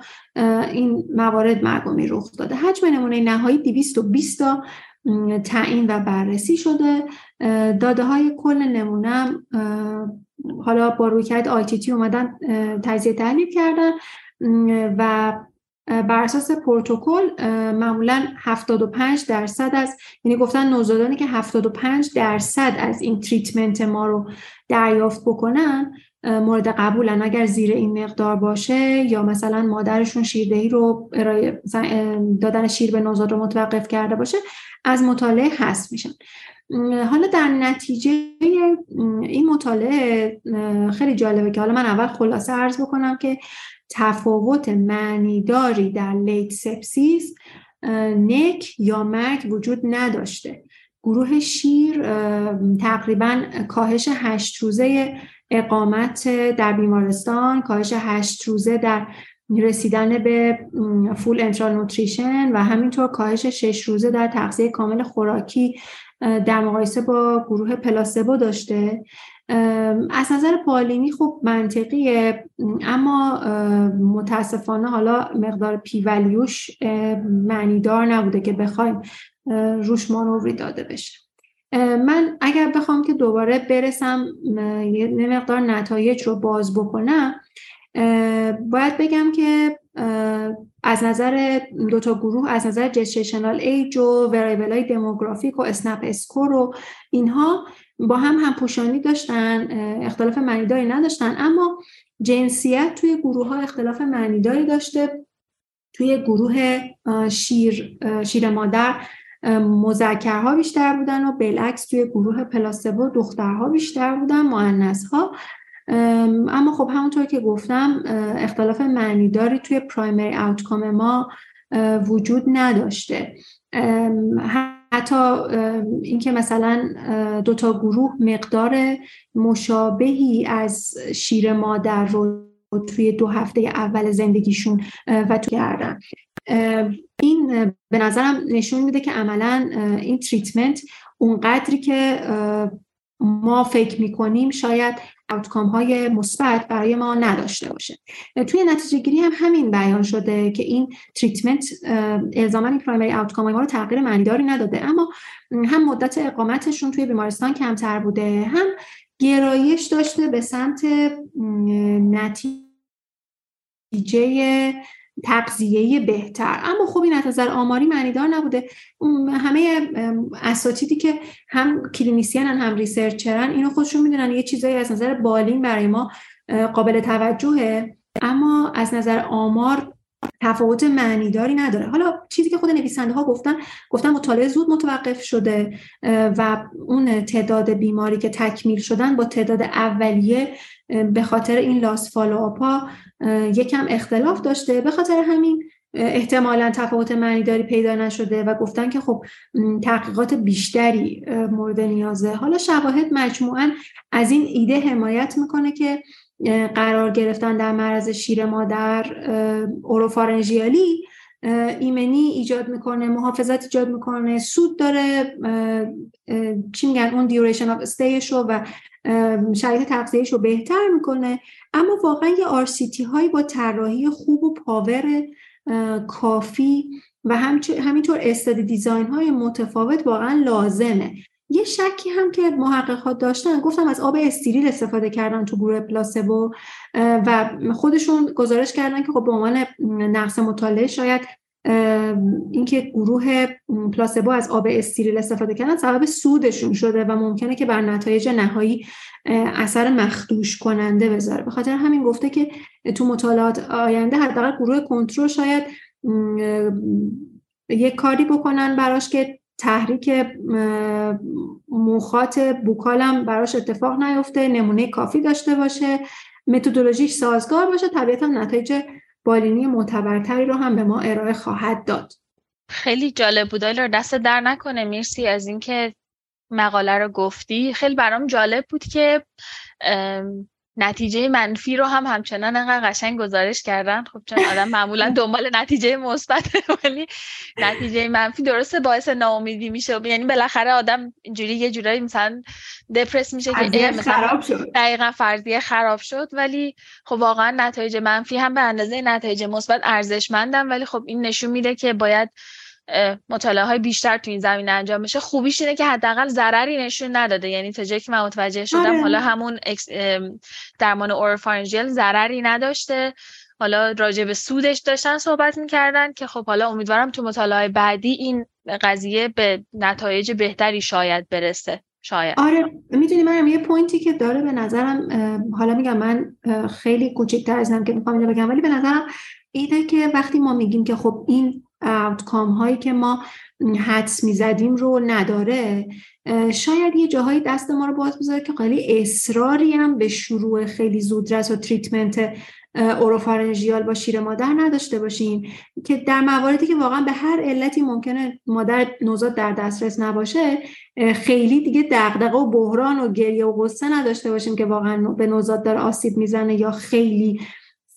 این موارد مرگ و میر رخ داده. حجم نمونه نهایی 220 تا تعیین و بررسی شده. داده های کل نمونه حالا با رویکرد ITT اومدن تجزیه تحلیل کردن و بر اساس پروتکل معمولا 75 درصد از یعنی گفتن نوزادانی که 75 درصد از این treatment ما رو دریافت بکنن مورد قبولن. اگر زیر این مقدار باشه یا مثلا مادرشون شیردهی رو دادن شیر به نوزاد رو متوقف کرده باشه از مطالعه هست میشن. حالا در نتیجه این مطالعه خیلی جالبه که حالا من اول خلاصه عرض بکنم که تفاوت معنیداری در لیت سپسیس نک یا مرگ وجود نداشته. گروه شیر تقریبا کاهش هشت روزه اقامت در بیمارستان کاهش هشت روزه در رسیدن به فول انترال نوتریشن و همینطور کاهش شش روزه در تغذیه کامل خوراکی در مقایسه با گروه پلاسبو داشته. از نظر پالینی خب منطقیه. اما متاسفانه حالا مقدار پیولیوش معنیدار نبوده که بخوایم روش مانوری داده بشه. من اگر بخوام که دوباره برسم یه مقدار نتایج رو باز بکنم باید بگم که از نظر دو تا گروه از نظر جستیشنال ایج و وریبل های دموگرافیک و اسنپ اسکور و اینها با هم پوشانی داشتن اختلاف معنیداری نداشتن. اما جنسیت توی گروه ها اختلاف معنیداری داشته. توی گروه شیر, شیر مادر مذکرها بیشتر بودن و بالعکس توی گروه پلاسبو دخترها بیشتر بودن معنیس ها اما خب همونطور که گفتم اختلاف معنیداری توی پرایمری آوتکام ما وجود نداشته. حتی اینکه مثلا دو تا گروه مقدار مشابهی از شیر مادر رو توی دو هفته اول زندگیشون و تو کردن. این به نظرم نشون میده که عملا این treatment اونقدری که ما فکر می‌کنیم شاید outcome های مثبت برای ما نداشته باشه. توی نتیجه گیری هم همین بیان شده که این treatment الزاما این primary outcome ما رو تغییر معنیداری نداده. اما هم مدت اقامتشون توی بیمارستان کمتر بوده هم گرایش داشته به سمت نتیجه تقضیه بهتر. اما خب این از نظر آماری معنیدار نبوده. همه اساتیدی که هم کلینیسیان هم ریسرچرن اینو خودشون می‌دونن یه چیزایی از نظر بالین برای ما قابل توجهه. اما از نظر آمار تفاوت معنیداری نداره. حالا چیزی که خود نویسنده ها گفتن گفتن مطالعه زود متوقف شده و اون تعداد بیماری که تکمیل شدن با تعداد اولیه به خاطر این لاس فالوآپا یکم اختلاف داشته. به خاطر همین احتمالا تفاوت معنیداری پیدا نشده و گفتن که خب تحقیقات بیشتری مورد نیازه. حالا شواهد مجموعا از این ایده حمایت می‌کنه که قرار گرفتن در معرض شیر مادر اوروفارنژیالی ایمنی ایجاد می‌کنه محافظت ایجاد می‌کنه سود داره چی میگن اون duration of stay ش رو و شرایط تغذیهش رو بهتر می‌کنه. اما واقعا یه RCT هایی با طراحی خوب و power کافی و همینطور study design های متفاوت واقعا لازمه. یه شکی هم که محققات داشتن گفتم از آب استریل استفاده کردن تو گروه placebo و خودشون گزارش کردن که خب به عنوان نقص مطالعه شاید اینکه گروه پلاسبو از آب استریل استفاده کردن سبب سودشون شده و ممکنه که بر نتایج نهایی اثر مخدوش کننده بذاره. به خاطر همین گفته که تو مطالعات آینده حداقل گروه کنترل شاید یک کاری بکنن براش که تحریک موخات بوکالم براش اتفاق نیفته نمونه کافی داشته باشه متدولوژیش سازگار باشه طبیعتا نتایج بالینی معتبرتری رو هم به ما ارائه خواهد داد. خیلی جالب بود. آیلار دست در نکنه مرسی از اینکه مقاله رو گفتی. خیلی برام جالب بود که نتیجه منفی رو هم همچنان انقدر قشنگ گزارش کردن. خب چون آدم معمولا دنبال نتیجه مثبت ولی نتیجه منفی درسته باعث ناامیدی میشه. یعنی بالاخره آدم اینجوری یه جورایی مثلا دپرس میشه که خراب شد. دقیقا فرضیه خراب شد. ولی خب واقعا نتایج منفی هم به اندازه نتایج مثبت ارزشمندن. ولی خب این نشون میده که باید مطالعه های بیشتر تو این زمینه انجام بشه خوبیش اینه که حداقل ضرری نشون نداده. یعنی تا جایی که من متوجه شدم آره. حالا همون درمان اورفارنژیل ضرری نداشته. حالا راجع به سودش داشتن صحبت می‌کردن که خب حالا امیدوارم تو مطالعه بعدی این قضیه به نتایج بهتری شاید برسه. شاید. آره می‌دونی من یه point ی که داره به نظرم حالا میگم من خیلی کوچکتر از اونم که می‌خوام بگم ولی به نظرم اینه که وقتی ما میگیم که خب این outcome هایی که ما حدس می‌زدیم رو نداره. شاید یه جاهایی دست ما رو باز بذاره که خیلی اصراری هم به شروع خیلی زودرس و treatment oropharyngeal با شیر مادر نداشته باشیم که در مواردی که واقعا به هر علتی ممکنه مادر نوزاد در دسترس نباشه خیلی دیگه دغدغه و بحران و گریه و غصه نداشته باشیم که واقعا به نوزاد داره آسیب می‌زنه یا خیلی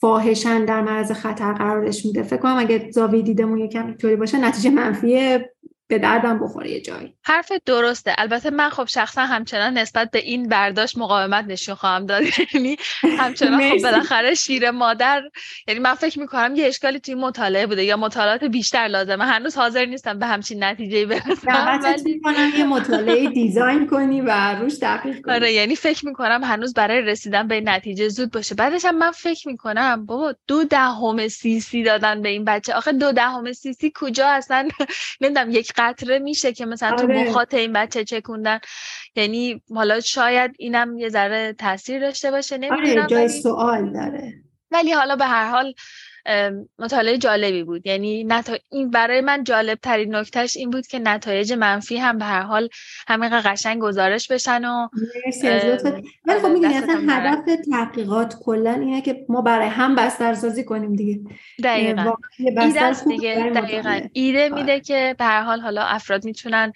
فاحشن در معرض خطر قرارش میده. فکر کنم اگه زاویه دیدمون یکم اینطوری باشه نتیجه منفیه به دردم بخوره یه جایی. حرف درسته. البته من خب شخصا همچنان نسبت به این برداشت مقاومت نشون خواهم داد. یعنی همچنان خب بالاخره شیر مادر یعنی من فکر می‌کنم یه اشکالی توی مطالعه بوده یا مطالعات بیشتر لازمه. هنوز حاضر نیستم به همچین نتیجه برسم ولی یه مطالعه دیزاین کنی و روش دقیق کنی. آره یعنی فکر می‌کنم هنوز برای رسیدن به نتیجه زود باشه. بعدش هم من فکر می‌کنم بابا دو دهم سی سی دادن به این بچه. آخه دو دهم سی سی کجا اصلا؟ نمی‌دونم یک قطره میشه که مثلا تو آره. مخاط این بچه چکوندن یعنی حالا شاید اینم یه ذره تاثیر داشته باشه آره، نمی‌دونم جای سوال داره ولی حالا به هر حال مطالعه جالبی بود. یعنی نتا... این برای من جالب ترین نکتهش این بود که نتایج منفی هم به هر حال همین قشنگ گزارش بشن و ولی خب می‌دونی اصلا هدف تحقیقات کلا اینه که ما برای هم بسترسازی کنیم دیگه. دقیقا. ایده دیگه. دقیقا. ایده میده آره. که به هر حال حالا افراد می‌تونن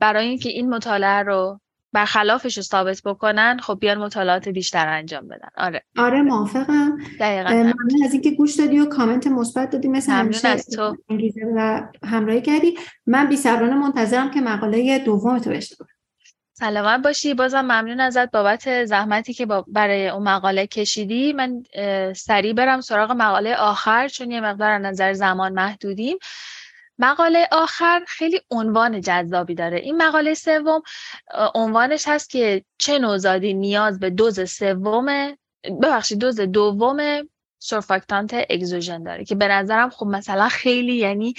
برای اینکه این مطالعه رو برخلافش رو ثابت بکنن خب بیان مطالعات بیشتر انجام بدن. آره. آره موافقم. دقیقا. ممنون از اینکه گوش دادی و کامنت مثبت دادی مثل همیشه از تو. و همراهی کردی. من بی منتظرم که مقاله دوم تو بشته سلامت باشی. بازم ممنون ازت بابت زحمتی که برای اون مقاله کشیدی. من سریع برم سراغ مقاله آخر چون یه مقدار نظر زمان محدودیم. مقاله آخر خیلی عنوان جذابی داره. این مقاله سوم عنوانش هست که چه نوزادی نیاز به دوز سوم ببخشید دوز دوم سورفاکتانت اگزوژن داره که به نظرم خب مثلا خیلی یعنی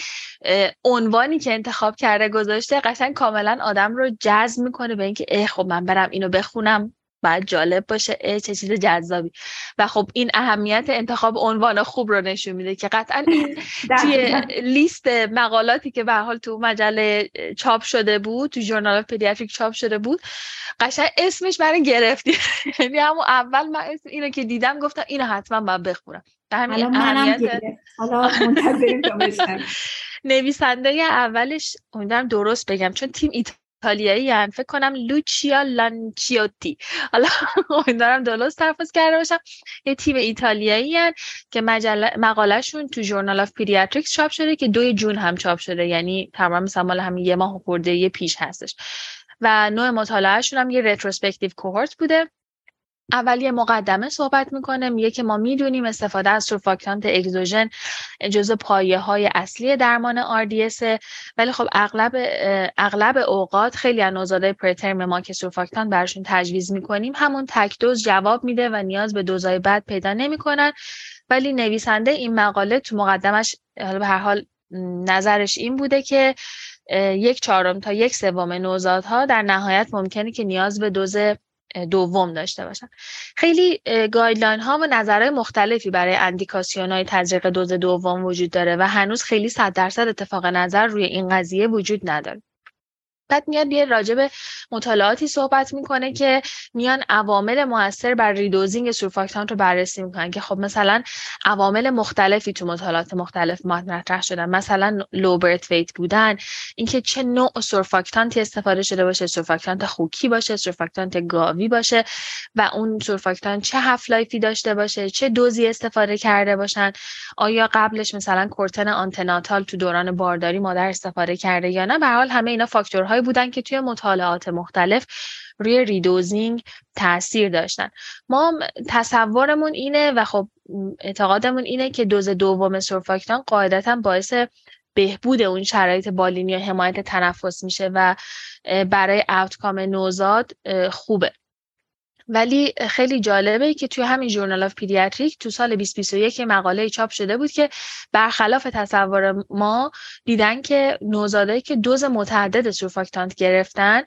عنوانی که انتخاب کرده گذاشته قشنگ کاملا آدم رو جذب می‌کنه به اینکه اه خب من برم اینو بخونم. باید جالب باشه اه چه چیز جذابی. و خب این اهمیت انتخاب عنوان خوب رو نشون میده که قطعا این توی لیست مقالاتی که به حال تو مجله چاپ شده بود تو ژورنال Pediatric چاپ شده بود قشنگ اسمش برای گرفتی. یعنی همون اول من اسم اینو که دیدم گفتم اینو حتما باید بخونم. همین اهمیت حالا نویسنده اولش امیدوارم درست بگم چون تیم ایتالیایی هن. فکر کنم لوچیا لانچیوتی. حالا امیدوارم درست تلفظ کرده باشم. یه تیم ایتالیایی هن که مجله مقالهشون تو Journal of Pediatrics چاپ شده که توی June هم چاپ شده. یعنی تمام مثلا مال همین یه ماه خورده یه پیش هستش. و نوع مطالعهشون هم یه retrospective cohort بوده. اول یه مقدمه صحبت می‌کنه میگه که ما می‌دونیم استفاده از سورفاکتانت اگزوژن جزء پایه های اصلی درمان RDS ولی خب اغلب اغلب اوقات خیلی از نوزادای preterm ما که سورفاکتانت برشون تجویز می‌کنیم همون تک دوز جواب میده و نیاز به دوزای بعد پیدا نمی‌کنن. ولی نویسنده این مقاله تو مقدمش به هر حال نظرش این بوده که یک چهارم تا یک سوم نوزادها در نهایت ممکنه که نیاز به دوز دوم داشته باشن خیلی guideline ها و نظرهای مختلفی برای اندیکاسیون های تزریق دوز دوم وجود داره و هنوز خیلی صد درصد اتفاق نظر روی این قضیه وجود نداره. بعد میاد یه راجب مطالعاتی صحبت می‌کنه که میان عوامل موثر بر redosing سورفاکتانت رو بررسی می‌کنن که خب مثلا عوامل مختلفی تو مطالعات مختلف مطرح شدن. مثلا low birth weight بودن اینکه چه نوع سورفاکتانتی استفاده شده باشه سورفاکتانت خوکی باشه سورفاکتانت گاوی باشه و اون سورفاکتانت چه half-life ی داشته باشه چه دوزی استفاده کرده باشن. آیا قبلش مثلا کورتون antenatal تو دوران بارداری مادر استفاده کرده یا نه؟ به حال همه اینا فاکتورهای بودن که توی مطالعات مختلف روی redosing تاثیر داشتن. ما تصورمون اینه و خب اعتقادمون اینه که دوز دوم سورفاکتان قاعدتا باعث بهبود اون شرایط بالینی یا حمایت تنفس میشه و برای اوتکام نوزاد خوبه. ولی خیلی جالبه که توی همین جورنال آف پیدیاتریک تو سال 2021 مقاله چاپ شده بود که برخلاف تصور ما دیدن که نوزادایی که دوز متعدد سورفاکتانت گرفتن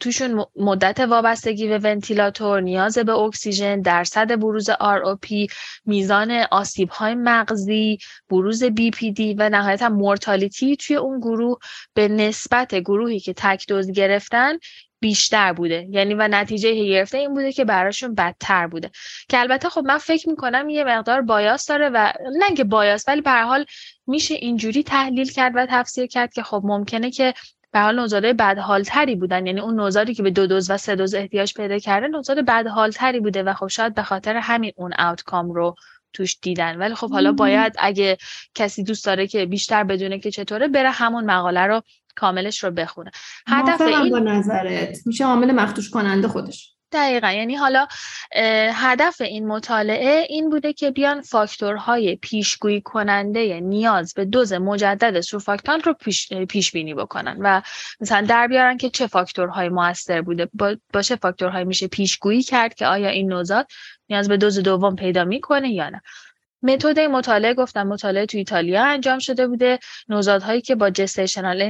توشون مدت وابستگی به ونتیلاتور نیاز به اکسیژن درصد بروز ROP میزان آسیب های مغزی بروز BPD و نهایتا مورتالیتی توی اون گروه به نسبت گروهی که تک دوز گرفتن بیشتر بوده. یعنی و نتیجه گرفته این بوده که براشون بدتر بوده. که البته خب من فکر می‌کنم یه مقدار بایاس داره و نه که بایاس ولی به حال میشه اینجوری تحلیل کرد و تفسیر کرد که خب ممکنه که به حال نوزادای بدحالتری بودن. یعنی اون نوزادی که به دو دوز و سه دوز احتیاج پیدا کرده نوزاد بدحالتری بوده و خب شاید به خاطر همین اون آوتکام رو توش دیدن. ولی خب حالا باید اگه کسی دوست داره که بیشتر بدونه که چطوره بره همون مقاله رو کاملش رو بخونه. هدف این با نظرت. میشه عامل مختوش کننده خودش. دقیقا. یعنی حالا هدف این مطالعه این بوده که بیان فاکتورهای پیشگویی کننده نیاز به دوز مجدد سورفاکتان رو پیش, پیش بینی بکنن و مثلا در بیارن که چه فاکتورهای موثر بوده. با, چه فاکتورهایی میشه پیشگویی کرد که آیا این نوزاد نیاز به دوز دوم پیدا می‌کنه یا نه. متد مطالعه گفتم مطالعه تو ایتالیا انجام شده بوده. نوزادهایی که با جستیشنال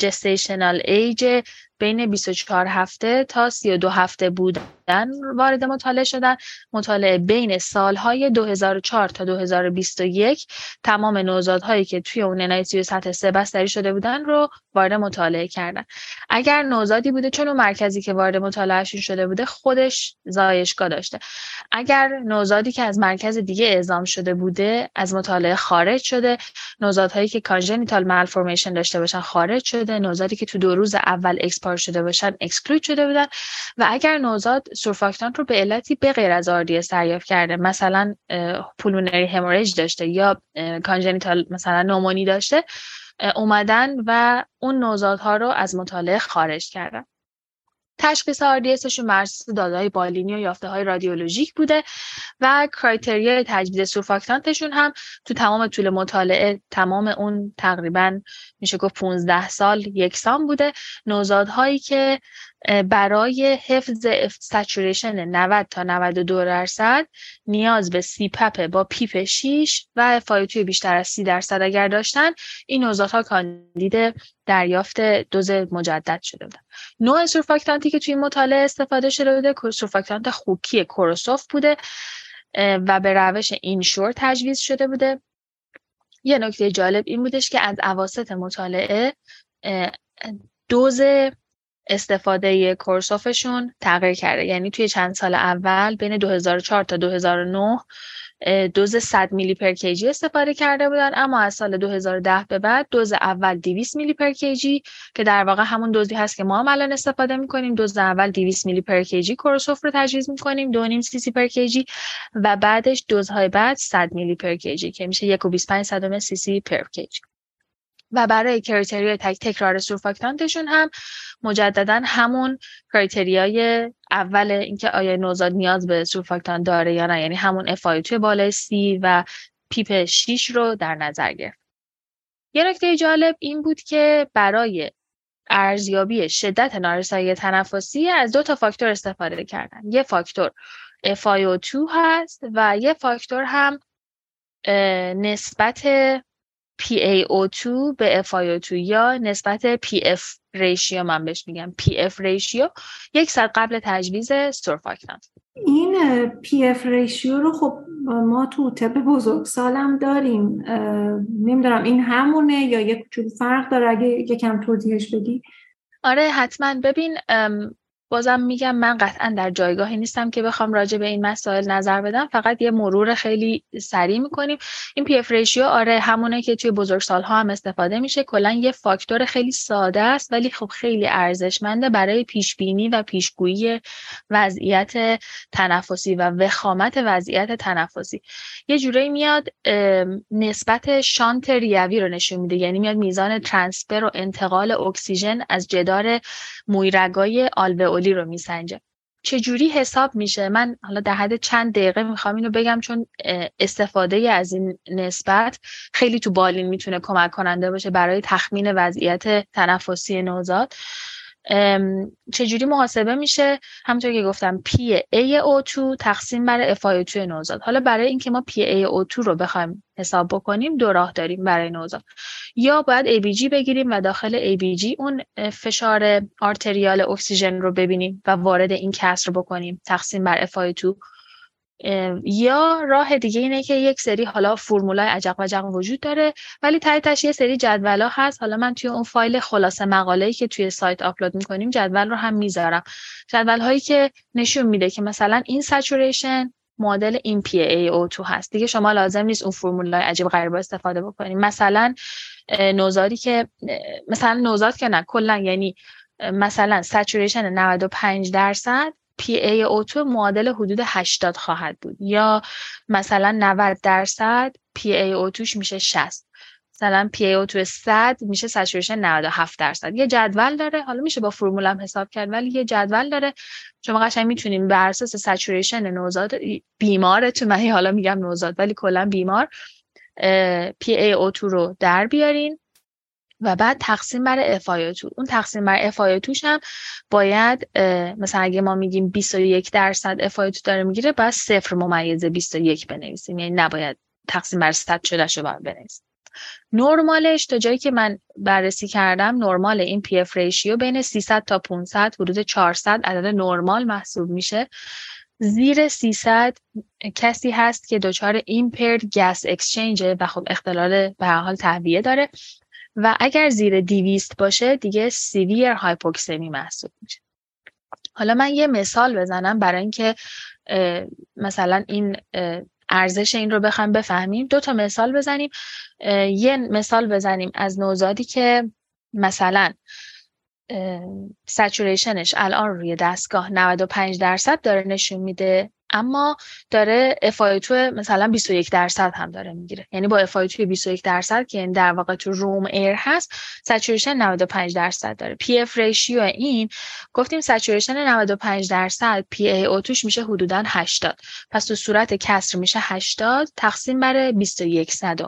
جستیشنال ایج بین 24 هفته تا 32 هفته بودن وارد مطالعه شدن. مطالعه بین سالهای 2004 تا 2021 تمام نوزادهایی که توی اون NICU سطح سه بستری شده بودن رو وارد مطالعه کردن. اگر نوزادی بوده چون مرکزی که وارد مطالعهشون شده بوده خودش زایشگاه داشته. اگر نوزادی که از مرکز دیگه اعزام شده بوده از مطالعه خارج شده نوزادهایی که congenital malformation داشته باشن خارج شده. نوزادی که تو دو روز اول expire شده باشن exclude شده بودن. و اگر نوزاد سورفاکتانت رو به علتی به غیر از RDS دریافت کرده مثلا pulmonary hemorrhage داشته یا congenital مثلا pneumonia داشته اومدن و اون نوزادها رو از مطالعه خارج کردن. تشخیص RDS شون بر دادهای بالینی و یافته های رادیولوژیک بوده و criteria ی تجویز سورفاکتانتشون هم تو تمام طول مطالعه تمام اون تقریبا میشه گفت 15 سال یکسان بوده. نوزادهایی که برای حفظ saturation 90 تا 92 درصد نیاز به CPAP با PEEP 6 و FiO2 ی بیشتر از 30 درصد اگر داشتن این نوزادها کاندید دریافت دوز مجدد شده بودن. نوع سورفاکتانتی که توی این مطالعه استفاده شده بوده سورفاکتانت خوکی Curosurf بوده و به روش INSURE تجویز شده بوده. یه نکته جالب این بودش که از اواسط مطالعه دوز استفاده Curosurf شون تغییر کرده. یعنی توی چند سال اول بین 2004 تا 2009 دوز 100 میلی per kg استفاده کرده بودن. اما از سال 2010 به بعد دوز اول 200 میلی per kg که در واقع همون دوزی هست که ما هم الان استفاده می‌کنیم. دوز اول 200 میلی per kg Curosurf رو تجویز می‌کنیم 2.5 سی سی per kg و بعدش دوزهای بعد 100 میلی per kg که میشه 1.25 سی سی per kg. و برای criteria ی تک تکرار سورفاکتانتشون هم مجددا همون criteria ی اول اینکه آیا نوزاد نیاز به سورفاکتانت داره یا نه. یعنی همون افای توی بالای سی و پیپ 6 رو در نظر گرفت. یه نکته جالب این بود که برای ارزیابی شدت نارسایی تنفسی از دو تا فاکتور استفاده کردن. یه فاکتور FiO2 هست و یه فاکتور هم نسبت PaO2 به FiO2 یا نسبت PF ریشیو من بهش میگم. PF ریشیو یک صد قبل تجویز سورفاکتانت این PF ریشیو رو خب ما تو طب بزرگ سالم داریم. نمی‌دونم این همونه یا یک چون فرق داره؟ اگه یکم توضیحش بدی. آره حتما. ببین بازم میگم من قطعا در جایگاهی نیستم که بخوام راجع به این مسائل نظر بدم. فقط یه مرور خیلی سریع می‌کنیم. این PF ratio آره همونه که توی بزرگسال ها هم استفاده میشه. کلا یه فاکتور خیلی ساده است ولی خب خیلی ارزشمنده برای پیش بینی و پیشگویی وضعیت تنفسی و وخامت وضعیت تنفسی. یه جوری میاد نسبت shunt ریوی رو نشون میده. یعنی میاد میزان transfer و انتقال اکسیژن از جدار مویرگای آلوئول رو میسنجه. چجوری حساب میشه؟ من حالا در حد چند دقیقه می‌خوام اینو بگم چون استفاده از این نسبت خیلی تو بالین می‌تونه کمک کننده باشه برای تخمین وضعیت تنفسی نوزاد. چجوری محاسبه میشه؟ همونطور که گفتم PaO2 تقسیم بر FiO2 نوزاد. حالا برای اینکه ما PaO2 رو بخوایم حساب بکنیم دو راه داریم برای نوزاد. یا باید ABG بگیریم و داخل ABG اون فشار arterial اکسیژن رو ببینیم و وارد این کسر بکنیم. تقسیم بر FiO2 یا راه دیگه اینه که یک سری حالا فرمولای عجق و وجود داره ولی تحتش یه سری جدولا هست. حالا من توی اون فایل خلاصه مقاله‌ای که توی سایت آپلود می‌کنیم جدول رو هم می‌ذارم. جدول هایی که نشون میده که مثلا این سچوریشن مدل این PaO2 هست. دیگه شما لازم نیست اون فرمولای عجیب غریب استفاده بکنیم. مثلا نوزادی که مثلا نوزاد که نه کلا یعنی مثلا سچوریشن 95 درصد PaO2 معادل حدود 80 خواهد بود. یا مثلا 90 درصد PaO2 میشه 60 مثلا PaO2 100 میشه سچوریشن 97 درصد. یه جدول داره. حالا میشه با فرمول هم حساب کرد ولی یه جدول داره. شما قشنگ می‌تونیم بر اساس سچوریشن نوزاد بیمارتون من حالا میگم نوزاد ولی کلا بیمار PaO2 رو در بیارین. و بعد تقسیم بر FiO2 اون تقسیم بر FiO2 هم باید مثلا اگه ما میگیم 21 درصد FiO2 داره می‌گیره باید صفر ممیز 21 بنویسیم. یعنی نباید تقسیم بر 100 شده شو باید بنویسیم. نرمالش تا جایی که من بررسی کردم نرمال این PF ratio بین 300 تا 500 حدود 400 عدد نرمال محسوب میشه. زیر 300 کسی هست که دچار impaired gas exchange و خب اختلال به حال تهویه داره. و اگر زیر دیویست باشه دیگه severe هایپوکسمی محسوب میشه. حالا من یه مثال بزنم برای اینکه مثلا این ارزش این رو بخوام بفهمیم. دو تا مثال بزنیم. یه مثال بزنیم از نوزادی که مثلا saturation ش الان روی دستگاه 95 درصد داره نشون میده. اما داره FiO2 مثلا 21 درصد هم داره می‌گیره. یعنی با FiO2 21 درصد که این در واقع تو room air هست سچوریشن 95 درصد داره. PF ریشیو این گفتیم سچوریشن 95 درصد PaO2 میشه حدودا 80 پس تو صورت کسر میشه 80 تقسیم بر 21 صد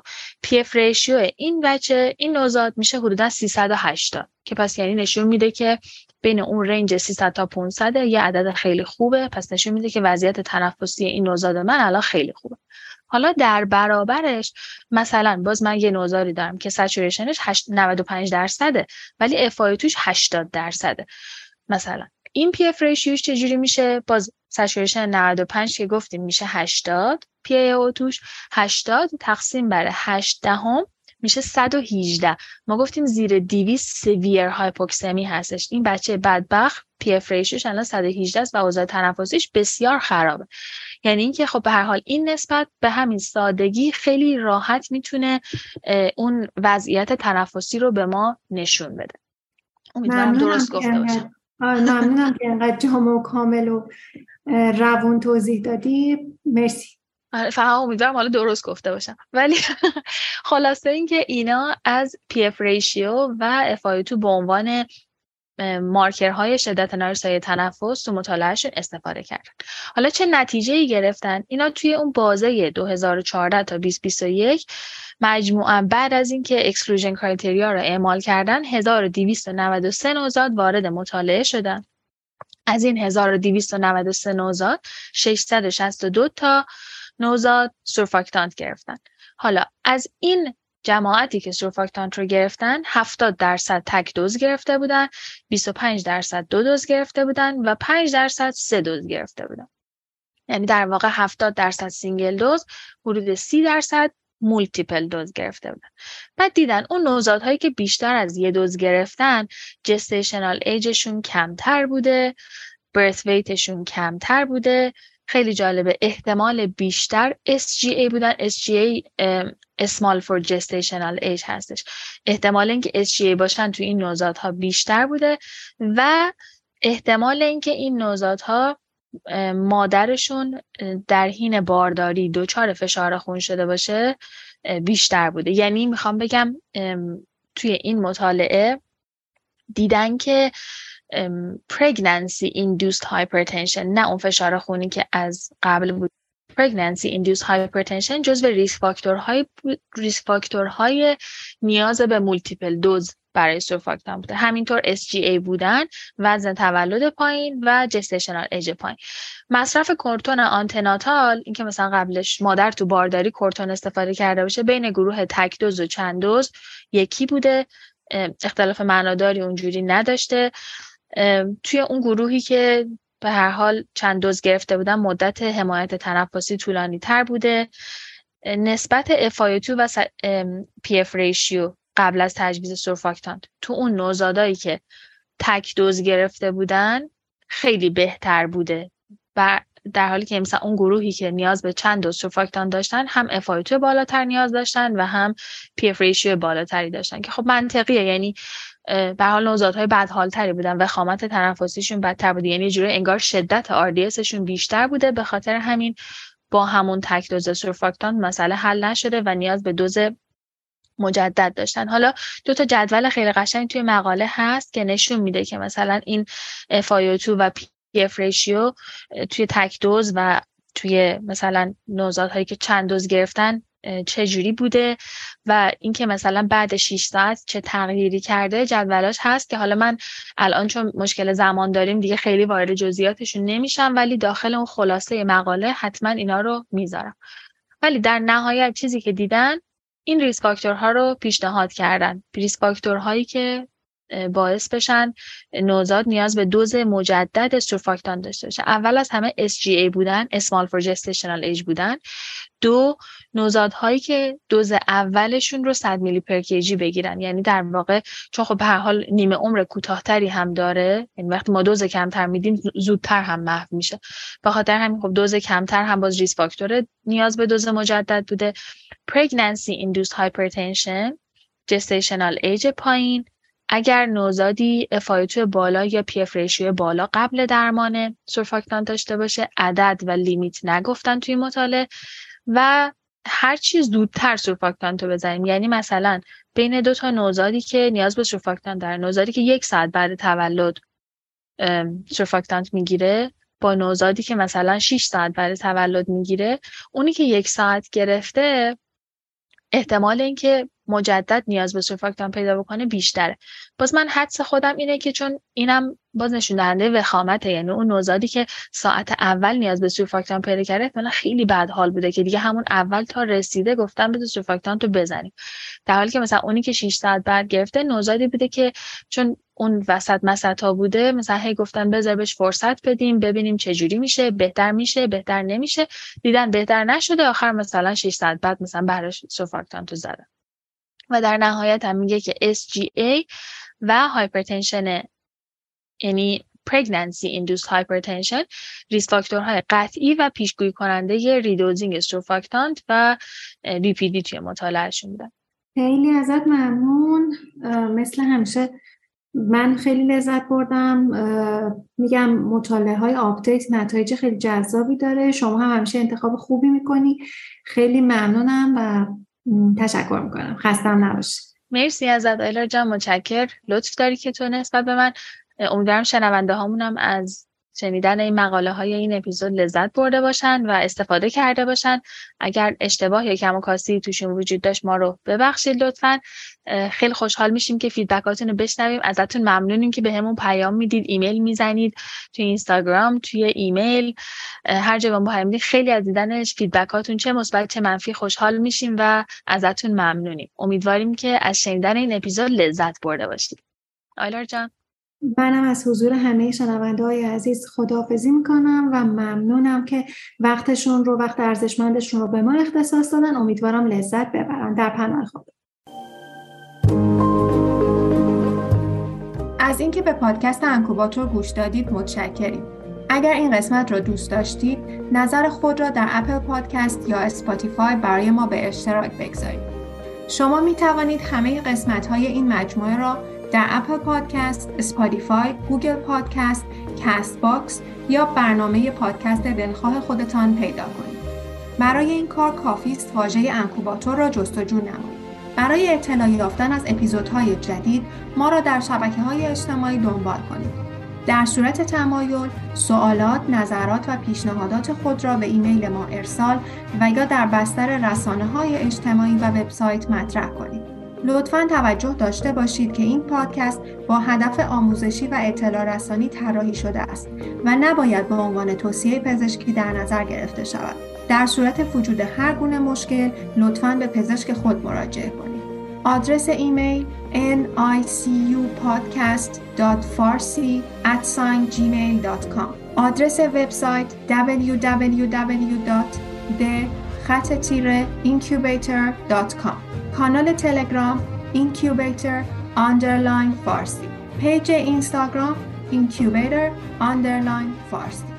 PF ریشیو این بچه این نوزاد میشه حدودا 380 که پس یعنی نشون میده که بین اون رنج 300 تا 500 یه عدد خیلی خوبه. پس نشون میده که وضعیت تنفسی این نوزاد من الان خیلی خوبه. حالا در برابرش مثلا باز من یه نوزادی دارم که saturation ش 95 درصده ولی FiO2 ش 80 درصده. مثلا این PF ratio ش چجوری میشه؟ باز saturation 95 که گفتیم میشه 80 PaO2 ش 80 تقسیم بر 8 دهم. میشه 118 ما گفتیم زیر 200 severe هایپوکسمی هستش. این بچه بدبخت PF ratio ش الان 118 است و اوضاع تنفسیش بسیار خرابه. یعنی اینکه خب به هر حال این نسبت به همین سادگی خیلی راحت می‌تونه اون وضعیت تنفسی رو به ما نشون بده. امیدوارم درست گفته باشم. ممنونم که انقدر جامع و کامل و روون توضیح دادی. مرسی. آره، فقط امیدوارم حالا درست گفته باشم. ولی خلاصه اینکه اینا از پی اف ریشیو و FiO2 به عنوان مارکرهای شدت نارسایی تنفس تو مطالعهشون استفاده کردن. حالا چه نتیجه ای گرفتن؟ اینا توی اون بازه 2014 تا 2021 مجموعا بعد از اینکه اکسکلوژن کرایتریا رو اعمال کردن 1293 نوزاد وارد مطالعه شدن. از این 1293 نوزاد 662 تا نوزاد سورفاکتانت گرفتن. حالا از این جماعتی که سورفاکتانت رو گرفتن 70 درصد تک دوز گرفته بودن 25 درصد دو دوز گرفته بودن و 5 درصد سه دوز گرفته بودن. یعنی در واقع 70 درصد single dose حدود 30 درصد multiple dose گرفته بودن. بعد دیدن اون نوزادهایی که بیشتر از یه دوز گرفتن gestational age شون کمتر بوده birth weight شون کمتر بوده خیلی جالبه. احتمال بیشتر SGA بودن. SGA small for gestational age هستش. احتمال اینکه SGA باشن تو این نوزادها بیشتر بوده و احتمال اینکه این نوزادها مادرشون در حین بارداری دچار فشار خون شده باشه بیشتر بوده. یعنی می‌خوام بگم توی این مطالعه دیدن که pregnancy induced hypertension نه اون فشار خونی که از قبل بود. Pregnancy induced hypertension جزو ریسک فاکتورهای risk factor های نیاز به multiple dose برای سورفاکتان بوده. همینطور SGA بودن وزن تولد پایین و gestational age پایین. مصرف کورتون antenatal اینکه مثلا قبلش مادر تو بارداری کورتون استفاده کرده باشه بین گروه تک دوز و چند دوز یکی بوده. اختلاف معناداری اونجوری نداشته. توی اون گروهی که به هر حال چند دوز گرفته بودن مدت حمایت تنفسی طولانی تر بوده. نسبت FiO2 و PF ratio قبل از تجویز سورفاکتانت تو اون نوزادایی که تک دوز گرفته بودن خیلی بهتر بوده. و در حالی که مثلا اون گروهی که نیاز به چند دوز سورفاکتان داشتن هم FiO2 بالاتر نیاز داشتن و هم PF ratio بالاتری داشتن که خب منطقیه. یعنی به حال نوزادهای بدحالتری بودن وخامت تنفسیشون بدتر بوده. یعنی جوری انگار شدت RDS شون بیشتر بوده. به خاطر همین با همون تک دوز سورفاکتان مسئله حل نشده و نیاز به دوز مجدد داشتن. حالا دو تا جدول خیلی قشنگ توی مقاله هست که نشون میده که مثلا این FiO2 و PF ratio توی تک دوز و توی مثلا نوزادهایی که چند دوز گرفتن چه جوری بوده و اینکه مثلا بعد 6 ساعت چه تغییری کرده جدولاش هست که حالا من الان چون مشکل زمان داریم دیگه خیلی وارد جزئیاتشون نمیشم ولی داخل اون خلاصه مقاله حتما اینا رو می‌ذارم. ولی در نهایت چیزی که دیدن این ریسک فاکتورها رو پیشنهاد کردن. ریسک فاکتورهایی که باعث بشن. نوزاد نیاز به دوز مجدد سورفاکتان داشته باشه. اول از همه SGA بودن Small for Gestational Age بودن. دو نوزادهایی که دوز اولشون رو 100 میلی پر کیجی بگیرن. یعنی در واقع چون خب به هر حال نیمه عمر کوتاهتری هم داره یعنی وقتی ما دوز کمتر میدیم زودتر هم محو میشه. به خاطر همین خب وزن کمتر هم باز risk factor نیاز به دوز مجدد بوده. Pregnancy induced hypertension gestational age پایین. اگر نوزادی FiO2 بالا یا PF بالا قبل درمان سورفاکتان داشته باشه عدد و limit نگفتن توی مطالعه و هر چیز زودتر سورفاکتانتو بزنیم. یعنی مثلا بین دو تا نوزادی که نیاز به سورفاکتان داره نوزادی که یک ساعت بعد تولد سورفاکتانت می‌گیره با نوزادی که مثلا 6 ساعت بعد تولد می‌گیره اونی که یک ساعت گرفته احتمال اینکه مجدد نیاز به سورفاکتان پیدا بکنه بیشتره. باز من حدس خودم اینه که چون اینم باز نشون دهنده وخامته یعنی اون نوزادی که ساعت اول نیاز به سورفاکتان پیدا کرده احتمالا خیلی بد حال بوده که دیگه همون اول تا رسیده گفتن بده سورفاکتان تو بزنیم. در حالی که مثلا اونی که 6 ساعت بعد گرفته نوزادی بوده که چون اون وسط مسطا بوده مثلا هی گفتن بذار بهش فرصت بدیم ببینیم چه جوری میشه بهتر میشه بهتر نمیشه. دیدن بهتر نشده آخر مثلا 6 ساعت بعد مثلا براش سورفاکتانتو زدن. و در نهایت هم میگه که SGA و hypertension یعنی pregnancy induced hypertension risk factor های قطعی و پیشگویی کننده redosing سورفاکتانت و BPD توی مطالعهشون بودن خیلی ازت ممنون. مثل همیشه من خیلی لذت بردم میگم مطالعه های update نتایج خیلی جذابی داره. شما هم همیشه انتخاب خوبی می‌کنی. خیلی ممنونم و تشکر می‌کنم. خستم نباشی. مرسی ازت آیلا جان. متشکر. لطف داری که تو نسبت به من. امیدوارم شنونده هامونم از شنیدن این مقاله های این اپیزود لذت برده باشن و استفاده کرده باشن. اگر اشتباه یا کم و کاسی توشون وجود داشت ما رو ببخشید لطفا. خیلی خوشحال میشیم که feedback اتون رو بشنویم. ازتون ممنونیم که بهمون پیام می‌دید ایمیل می‌زنید توی اینستاگرام توی ایمیل. هر جا با پیام خیلی از دیدنش feedback اتون چه مثبت چه منفی خوشحال میشیم و ازتون ممنونیم. امیدواریم که از شنیدن این اپیزود لذت برده باشید. آیلار جان. منم از حضور همه شنونده های عزیز خداحافظی می‌کنم و ممنونم که وقتشون رو وقت ارزشمندشون رو به ما اختصاص دادن. امیدوارم لذت ببرن در پناه خود از اینکه به پادکست انکوباتور گوش دادید متشکریم. اگر این قسمت را دوست داشتید نظر خود را در اپل پادکست یا اسپاتیفای برای ما به اشتراک بگذارید. شما می توانید همه قسمت های این مجموعه را در اپل پادکست، اسپاتیفای، گوگل پادکست، کست باکس یا برنامه پادکست دلخواه خودتان پیدا کنید. برای این کار کافی است واژه انکوباتور را جستجو نمایید. برای اطلاع یافتن از اپیزودهای جدید ما را در شبکه های اجتماعی دنبال کنید. در صورت تمایل، سوالات، نظرات و پیشنهادات خود را به ایمیل ما ارسال و یا در بستر رسانه های اجتماعی و وبسایت مطرح کنید. لطفا توجه داشته باشید که این پادکست با هدف آموزشی و اطلاع رسانی طراحی شده است و نباید به عنوان توصیه پزشکی در نظر گرفته شود. در صورت وجود هر گونه مشکل لطفا به پزشک خود مراجعه کنید. آدرس ایمیل nicupodcast.farsi@gmail.com آدرس وبسایت www.the-incubator.com کانال تلگرام اینکیوبیتر underline فارسی. پیج اینستاگرام اینکیوبیتر underline فارسی.